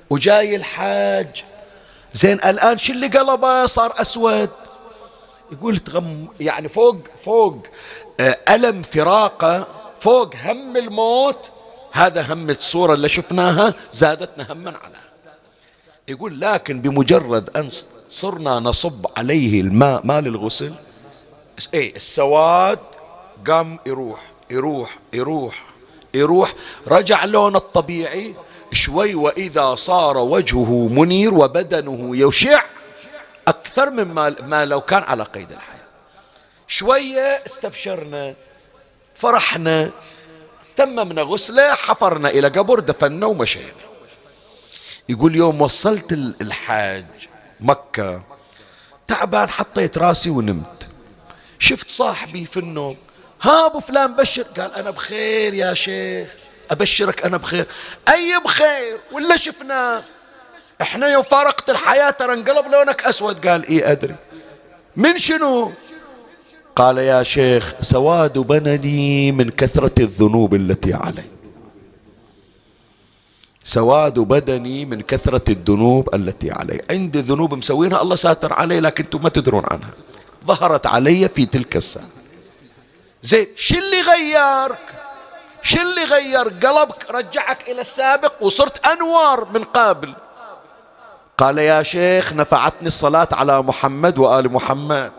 [SPEAKER 1] وجاي الحاج. زين الآن شو اللي قلبه صار أسود؟ يقول تغم يعني فوق فوق. آه، ألم فراقة فوق هم الموت. هذا هم الصورة اللي شفناها زادتنا هما على. يقول لكن بمجرد أن صرنا نصب عليه الماء مال الغسل إيه السواد قام يروح يروح يروح يروح. رجع لونه الطبيعي شوي وإذا صار وجهه منير وبدنه يشع أكثر مما ما لو كان على قيد الحياة. شوية استبشرنا فرحنا تممنا غسله حفرنا إلى قبر دفنا ومشينا. يقول يوم وصلت الحاج مكة تعبان حطيت راسي ونمت. شفت صاحبي في النوم. ها أبو فلان بشر؟ قال أنا بخير يا شيخ. أبشرك أنا بخير. أي بخير؟ ولا شفناه؟ إحنا يوم فارقت الحياة ترى انقلب لونك أسود. قال اي أدري. من شنو؟ قال يا شيخ سواد بدني من كثرة الذنوب التي علي. سواد بدني من كثرة الذنوب التي علي. عندي ذنوب مسوينها الله ساتر علي لكن أنتم ما تدرون عنها. ظهرت علي في تلك الساعة زين شو اللي غيرك؟ شو اللي غير قلبك؟ رجعك إلى السابق وصرت أنوار من قبل قال يا شيخ نفعتني الصلاة على محمد وآل محمد.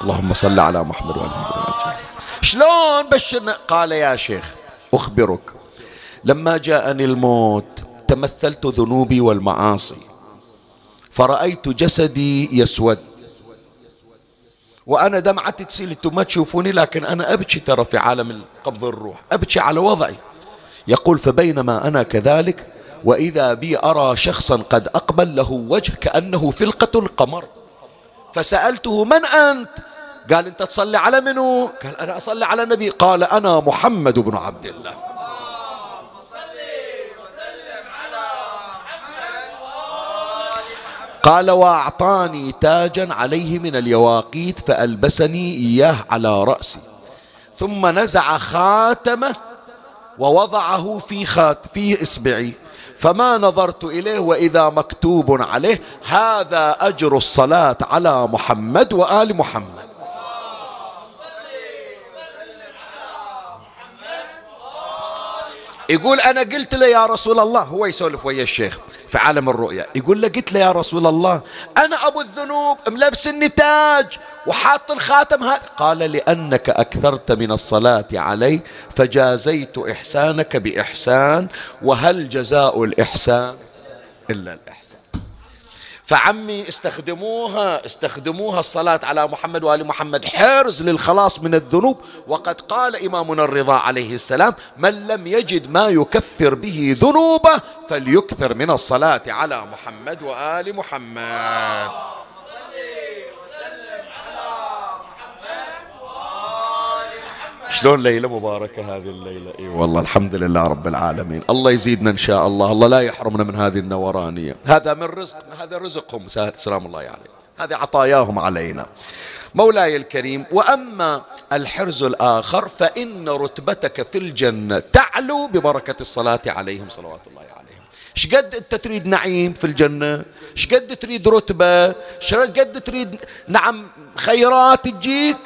[SPEAKER 1] اللهم صل على محمد وآل محمد. شلون بشرنا؟ قال يا شيخ أخبرك. لما جاءني الموت تمثلت ذنوبي والمعاصي. فرأيت جسدي يسود. وأنا دمعتي تسيل أنتم ما تشوفوني لكن أنا أبكي ترى في عالم قبض الروح أبكي على وضعي. يقول فبينما أنا كذلك وإذا بي أرى شخصا قد أقبل له وجه كأنه فلقة القمر. فسألته من أنت؟ قال أنت تصلي على منو؟ قال أنا أصلي على النبي قال أنا محمد بن عبد الله. قال واعطاني تاجا عليه من اليواقيت فألبسني إياه على رأسي. ثم نزع خاتمه ووضعه في خات في إصبعي. فما نظرت إليه وإذا مكتوب عليه هذا أجر الصلاة على محمد وآل محمد. يقول أنا قلت له يا رسول الله هو يسولف ويا الشيخ في عالم الرؤيا يقول له قلت له يا رسول الله أنا أبو الذنوب ملبس النتاج وحاط الخاتم هذا. قال لأنك أكثرت من الصلاة علي فجازيت إحسانك بإحسان وهل جزاء الإحسان إلا الإحسان؟ فعمي استخدموها استخدموها الصلاة على محمد وآل محمد حرز للخلاص من الذنوب. وقد قال إمامنا الرضا عليه السلام من لم يجد ما يكفر به ذنوبه فليكثر من الصلاة على محمد وآل محمد. شلون ليلة مباركة هذه الليلة؟ اي والله الحمد لله رب العالمين. الله يزيدنا إن شاء الله. الله لا يحرمنا من هذه النورانية. هذا من رزق هذا رزقهم. سلام الله عليه يعني. هذه عطاياهم علينا. مولاي الكريم وأما الحرز الآخر فإن رتبتك في الجنة تعلو ببركة الصلاة عليهم صلوات الله عليهم. شقد أنت تريد نعيم في الجنة؟ شقد تريد رتبة؟ شقد تريد نعم خيرات تجيك؟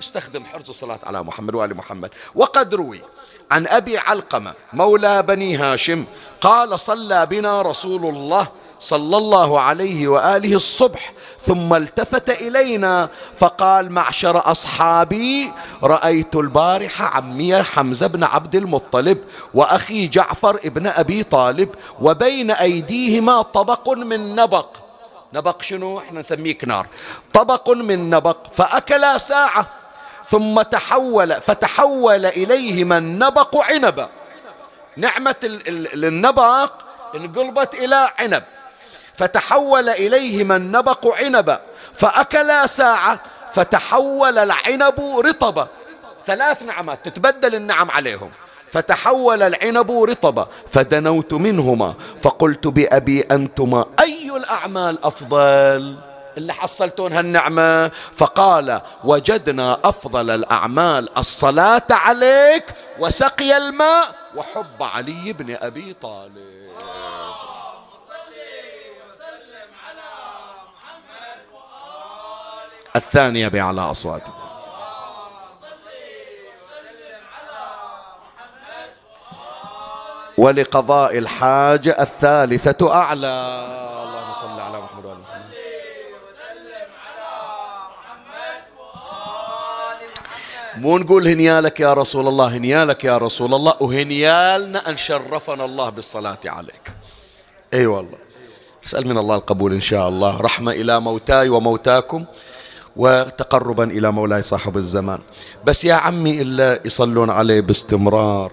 [SPEAKER 1] استخدم حرص الصلاة على محمد وآل محمد. وقد روي عن أبي علقمة مولى بني هاشم قال صلى بنا رسول الله صلى الله عليه وآله الصبح ثم التفت إلينا فقال معشر أصحابي رأيت البارحة عمي حمزة بن عبد المطلب وأخي جعفر ابن أبي طالب وبين أيديهما طبق من نبق. نبق شنو؟ إحنا نسميه كنار. طبق من نبق. فأكلا ساعة ثم تحول فتحول إليهما النبق عنبا. نعمة النبق انقلبت إلى عنب. فتحول إليهما النبق عنبا. فأكلا ساعة فتحول العنب رطبا. ثلاث نعمات تتبدل النعم عليهم. فتحول العنب رطبا. فدنوت منهما. فقلت بأبي أنتما أي الأعمال أفضل؟ اللي حصلتون هالنعمة. فقال وجدنا أفضل الأعمال الصلاة عليك وسقي الماء وحب علي بن أبي طالب. الثانية بأعلى أصواتكم. ولقضاء الحاجة الثالثة أعلى. اللهم صل على محمد. مو نقول هنيالك يا رسول الله هنيالك يا رسول الله وهنيالنا أن شرفنا الله بالصلاة عليك. أي أيوة والله. نسأل من الله القبول إن شاء الله. رحمة إلى موتاي وموتاكم وتقربا إلى مولاي صاحب الزمان. بس يا عمي إلا يصلون عليه باستمرار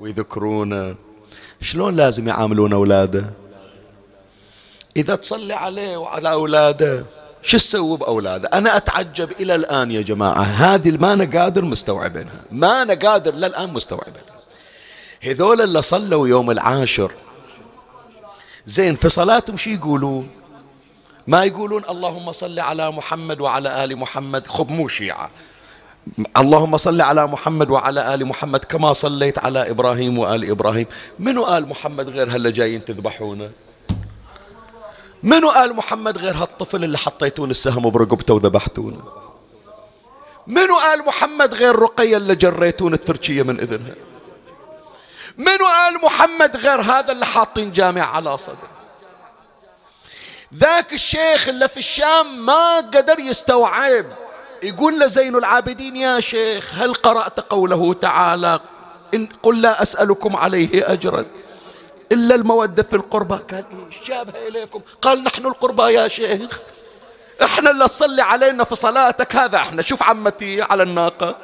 [SPEAKER 1] ويذكرونه. شلون لازم يعاملون أولاده؟ إذا تصلي عليه وعلى أولاده. شو تسوي بأولاده؟ أنا أتعجب إلى الآن يا جماعة هذه ما أنا قادر مستوعبينها ما أنا قادر للآن مستوعبينها. هذول اللي صلوا يوم العاشر زين في صلاتهم شو يقولون؟ ما يقولون اللهم صل على محمد وعلى آل محمد خب مو شيعة. اللهم صل على محمد وعلى آل محمد كما صليت على إبراهيم وآل إبراهيم. منو آل محمد غير هلا جايين تذبحونه؟ منو آل محمد غير هالطفل اللي حطيتون السهم برقبته وذبحتونه منو آل محمد غير رقية اللي جريتون التركية من إذنها؟ منو آل محمد غير هذا اللي حاطين جامع على صدره ذاك الشيخ اللي في الشام ما قدر يستوعب يقول لزين العابدين يا شيخ هل قرأت قوله تعالى إن قل لا أسألكم عليه أجرا؟ إلا المودة في القربى قال إيش جابها إليكم. قال نحن القربى يا شيخ. إحنا اللي تصلي علينا في صلاتك. هذا إحنا. شوف عمتي على الناقة.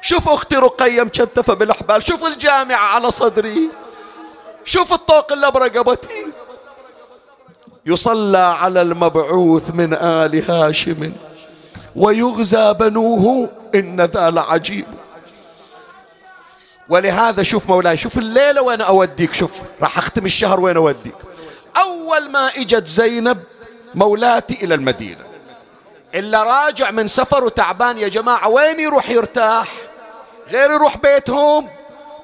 [SPEAKER 1] شوف أختي رقية مشتفة بالأحبال. شوف الجامعة على صدري. شوف الطوق اللي برقبتي. يصلى على المبعوث من آل هاشم. ويغزى بنوه إن ذا لعجيب. ولهذا شوف مولاي شوف الليلة وين أوديك شوف راح أختم الشهر وين أوديك. أول ما إجت زينب مولاتي إلى المدينة. إلا راجع من سفر وتعبان يا جماعة وين يروح يرتاح؟ غير يروح بيتهم.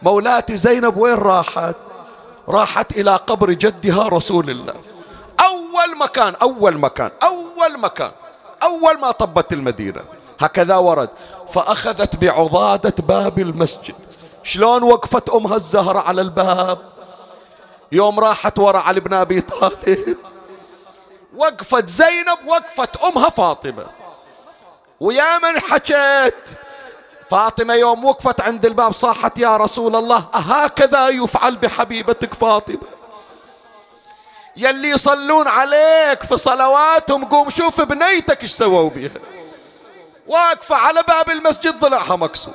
[SPEAKER 1] مولاتي زينب وين راحت؟ راحت إلى قبر جدها رسول الله. أول مكان أول مكان أول مكان أول ما طبت المدينة. هكذا ورد. فأخذت بعضادة باب المسجد. شلون وقفت أمها الزهرة على الباب؟ يوم راحت ورا علي بن أبي طالب. وقفت زينب وقفت أمها فاطمة. ويا من حكت فاطمة يوم وقفت عند الباب صاحت يا رسول الله أهكذا يفعل بحبيبتك فاطمة؟ يلي يصلون عليك في صلواتهم قوم شوف بنيتك إيش سووا بيها. واقفة على باب المسجد ضلعها مكسور.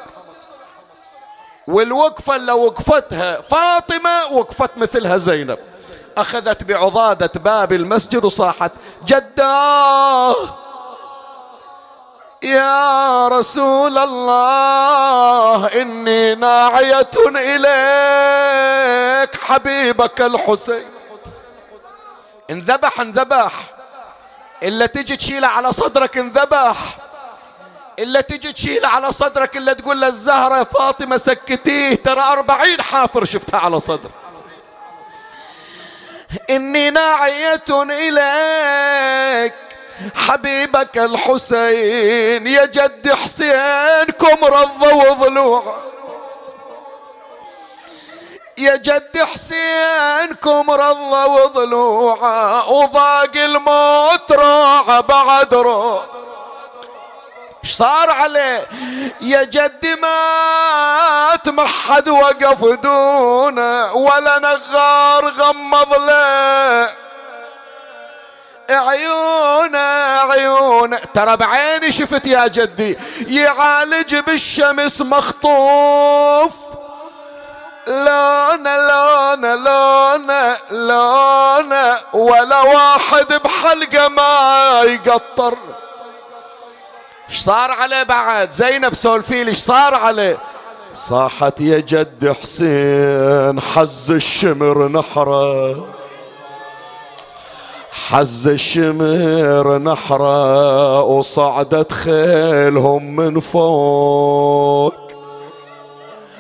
[SPEAKER 1] والوقفة اللي وقفتها فاطمة وقفت مثلها زينب. أخذت بعضادة باب المسجد وصاحت جداه! يا رسول الله إني ناعية إليك حبيبك الحسين. انذبح انذبح. إلا تجي تشيله على صدرك انذبح. إلا تجي تشيله على صدرك إلا تقول للزهرة فاطمة سكتيه. ترى أربعين حافر شفتها على صدر. إني ناعية إليك حبيبك الحسين. يا جد حسين كمر الضوض يا جد حسين كمر وضلوعه وضاق الموت راعه بعد روح صار عليه؟ يا جدي مات ما حد وقف دونه ولا نغار غمض له. عيونه عيونه. ترى بعيني شفت يا جدي؟ يعالج بالشمس مخطوف. لونه لونه لونه لونه. ولا واحد بحلقة ما يقطر. إيش صار عليه بعد؟ زينب سولفيل إيش صار عليه؟ صاحت يا جد حسين حز الشمر نحرة. حز الشمر نحرة وصعدت خيلهم من فوق.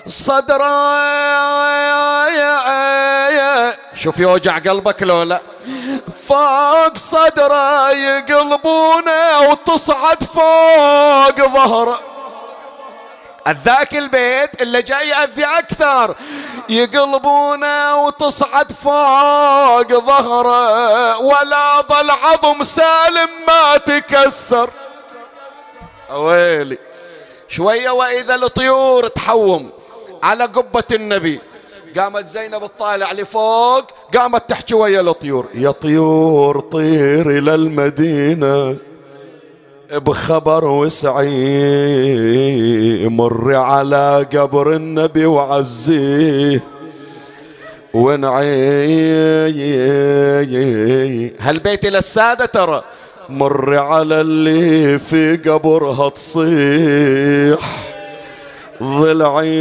[SPEAKER 1] صدرة شوف يوجع قلبك لو لا. فوق صدره يقلبونه وتصعد فوق ظهره. ذاك البيت اللي جاي يأذي أكثر. يقلبونه وتصعد فوق ظهره. ولا ظل عظم سالم ما تكسر. ويلي شوية وإذا الطيور تحوم على قبة النبي. قامت زينب تطالع لفوق قامت تحكي ويا الطيور يا طيور طير إلى المدينة بخبر وسعي مر على قبر النبي وعزيه. ونعي هالبيت للسادة ترى مر على اللي في قبرها تصيح. ضلعي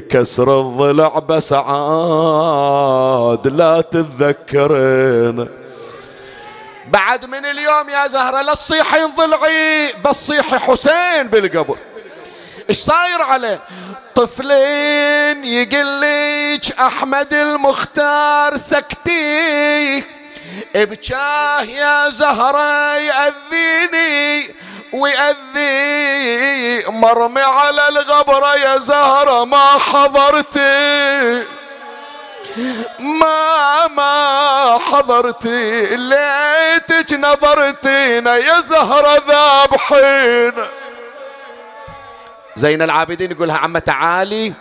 [SPEAKER 1] كسر الضلع بس عاد لا تتذكرين. بعد من اليوم يا زهرة لا تصيحين ضلعي بس صيحي حسين بالقبر. إيش صاير عليه؟ طفلين يقلج أحمد المختار سكتي ابجاه يا زهرة يأذيني. ويأذي. مرمي على الغبرة يا زهرة ما حضرتي. ما ما حضرتي. ليتك نظرتينا يا زهرة ذابحين زين العابدين يقولها عمة تعالي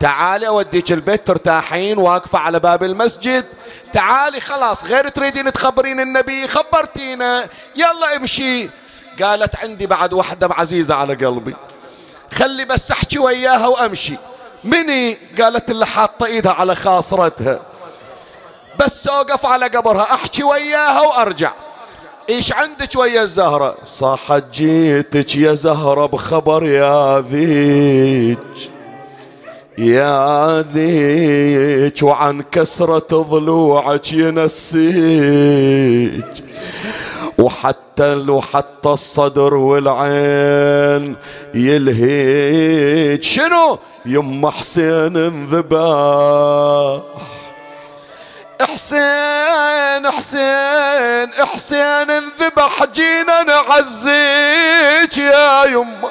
[SPEAKER 1] تعالي أوديك البيت ترتاحين واقفة على باب المسجد. تعالي خلاص غير تريدين تخبرين النبي خبرتينا. يلا امشي. قالت عندي بعد وحدة عزيزة على قلبي. خلي بس أحكي وياها وأمشي. مني؟ قالت اللي حاطة إيدها على خاصرتها. بس أوقف على قبرها. أحكي وياها وأرجع. إيش عندك ويا الزهرة؟ صاحت جيتك يا زهرة بخبر يا ذيك يا ذيك وعن كسرة ضلوعك ينسيك وحتى وحتى الصدر والعين يلهيك. شنو؟ يما حسين انذبح حسين حسين حسين انذبح جينا نعزيك يا يما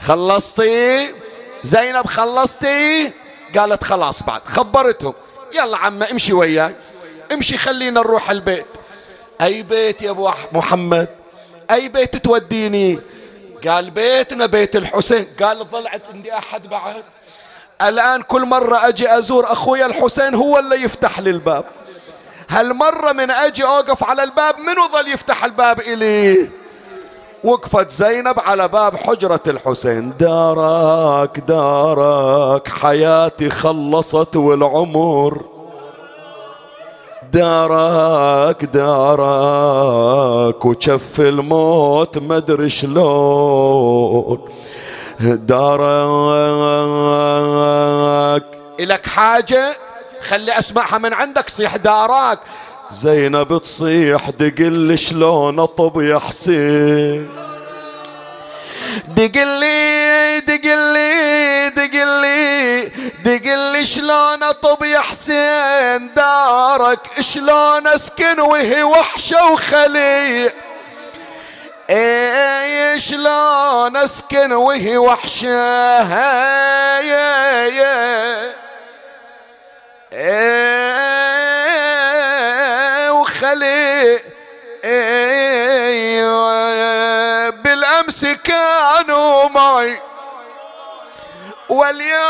[SPEAKER 1] خلصتي؟ زينب خلصتي؟ قالت خلاص بعد خبرتهم. يلا عمة امشي وياي. امشي خلينا نروح البيت. أي بيت يا أبو محمد؟ أي بيت توديني؟ قال بيتنا بيت الحسين. قال ضلعت عندي أحد بعد. الآن كل مرة أجي أزور أخويا الحسين هو اللي يفتح لي الباب. هالمرة من أجي أوقف على الباب منو ظل يفتح الباب إلي؟ وقفت زينب على باب حجرة الحسين. دارك دارك حياتي خلصت والعمر دارك دارك. وشف الموت مدري شلون. دارك. إلك حاجة؟ خلي أسمعها من عندك صيح دارك. زينب تصيح دقل شلون أطب يا حسين. دقلي دقلي دقلي. دقلي شلون أطب يا حسين دارك؟ شلون أسكن وهي وحشة وخليه إيه شلون أسكن وهي وحشة؟ يا يا إيه وخلي إيه بالأمس كانوا معي. واليوم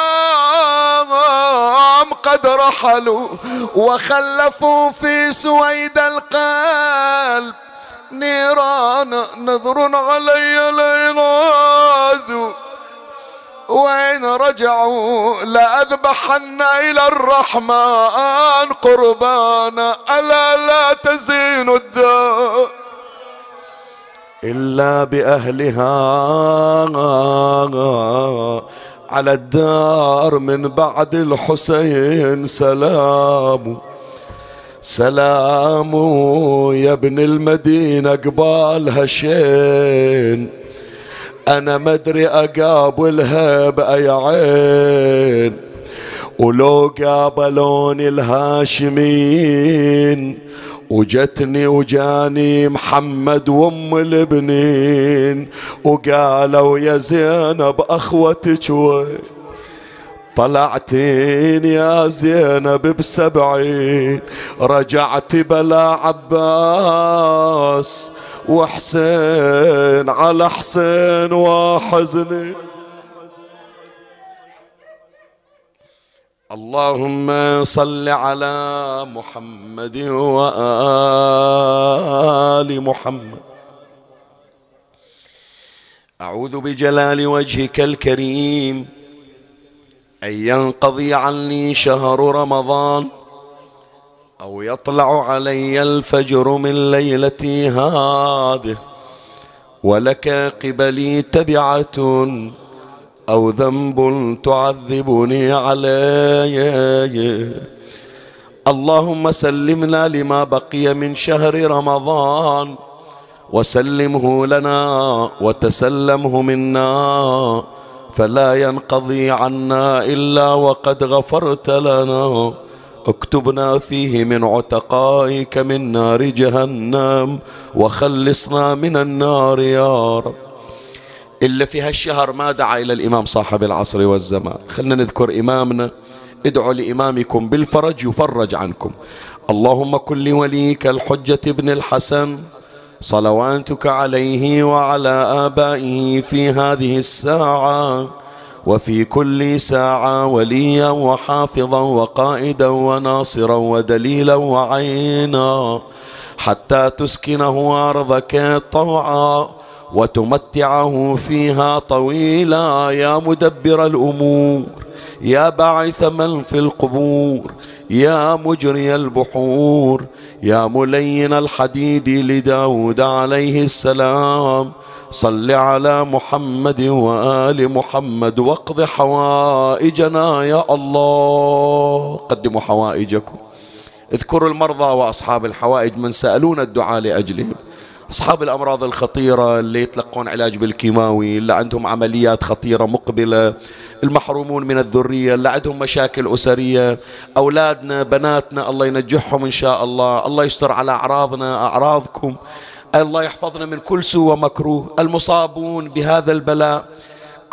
[SPEAKER 1] قد رحلوا وخلفوا في سويد القلب. نيران نذر علي ليناد وإن رجعوا لأذبحن إلى الرحمن قربانا ألا لا تزين الدار إلا بأهلها على الدار من بعد الحسين. سلام سلام يا ابن المدينة قبالها شين أنا مدري أقابلها بأي عين ولو قابلوني الهاشمين وجتني وجاني محمد وأم البنين وقالوا يا زينب أخوتك وين؟ طلعتين يا زينب بسبعين رجعت بلا عباس وحسين على حسين وحزني. اللهم صل على محمد وآل محمد. أعوذ بجلال وجهك الكريم أن ينقضي عني شهر رمضان أو يطلع علي الفجر من ليلتي هذه ولك قبلي تبعة أو ذنب تعذبني عليه. اللهم سلمنا لما بقي من شهر رمضان وسلمه لنا وتسلمه منا. فلا ينقضي عنا إلا وقد غفرت لنا. اكتبنا فيه من عتقائك من نار جهنم وخلصنا من النار يا رب. إلا في هالشهر ما دعا إلى الإمام صاحب العصر والزمان. خلنا نذكر إمامنا. ادعوا لإمامكم بالفرج يفرج عنكم. اللهم كن لوليك الحجة ابن الحسن. صلواتك عليه وعلى آبائه في هذه الساعة وفي كل ساعة وليا وحافظا وقائدا وناصرا ودليلا وعينا حتى تسكنه أرضك طوعا وتمتعه فيها طويلا. يا مدبر الأمور يا باعث من في القبور يا مجري البحور يا ملين الحديد لداود عليه السلام. صل على محمد وآل محمد واقض حوائجنا يا الله. قدموا حوائجكم. اذكروا المرضى وأصحاب الحوائج من سألون الدعاء لأجلهم. أصحاب الأمراض الخطيرة اللي يتلقون علاج بالكيماوي اللي عندهم عمليات خطيرة مقبلة المحرومون من الذرية اللي عندهم مشاكل أسرية أولادنا بناتنا الله ينجحهم إن شاء الله الله يستر على أعراضنا أعراضكم الله يحفظنا من كل سوء ومكروه المصابون بهذا البلاء.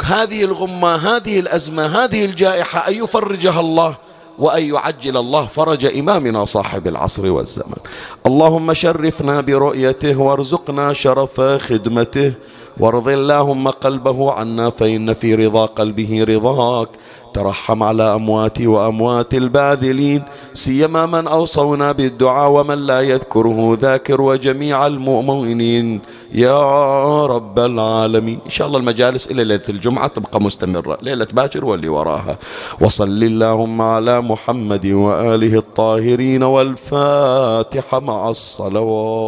[SPEAKER 1] هذه الغمة هذه الأزمة هذه الجائحة أن يفرجها الله. وأن يعجل الله فرج إمامنا صاحب العصر والزمان اللهم شرفنا برؤيته وارزقنا شرف خدمته وارض اللهم قلبه عنا فإن في رضا قلبه رضاك. ترحم على أمواتي وأموات الباذلين. سيما من أوصونا بالدعاء ومن لا يذكره ذاكر وجميع المؤمنين. يا رب العالمين. إن شاء الله المجالس إلى ليلة الجمعة تبقى مستمرة. ليلة باكر واللي وراها. وصل اللهم على محمد وآله الطاهرين والفاتحة مع الصلوات.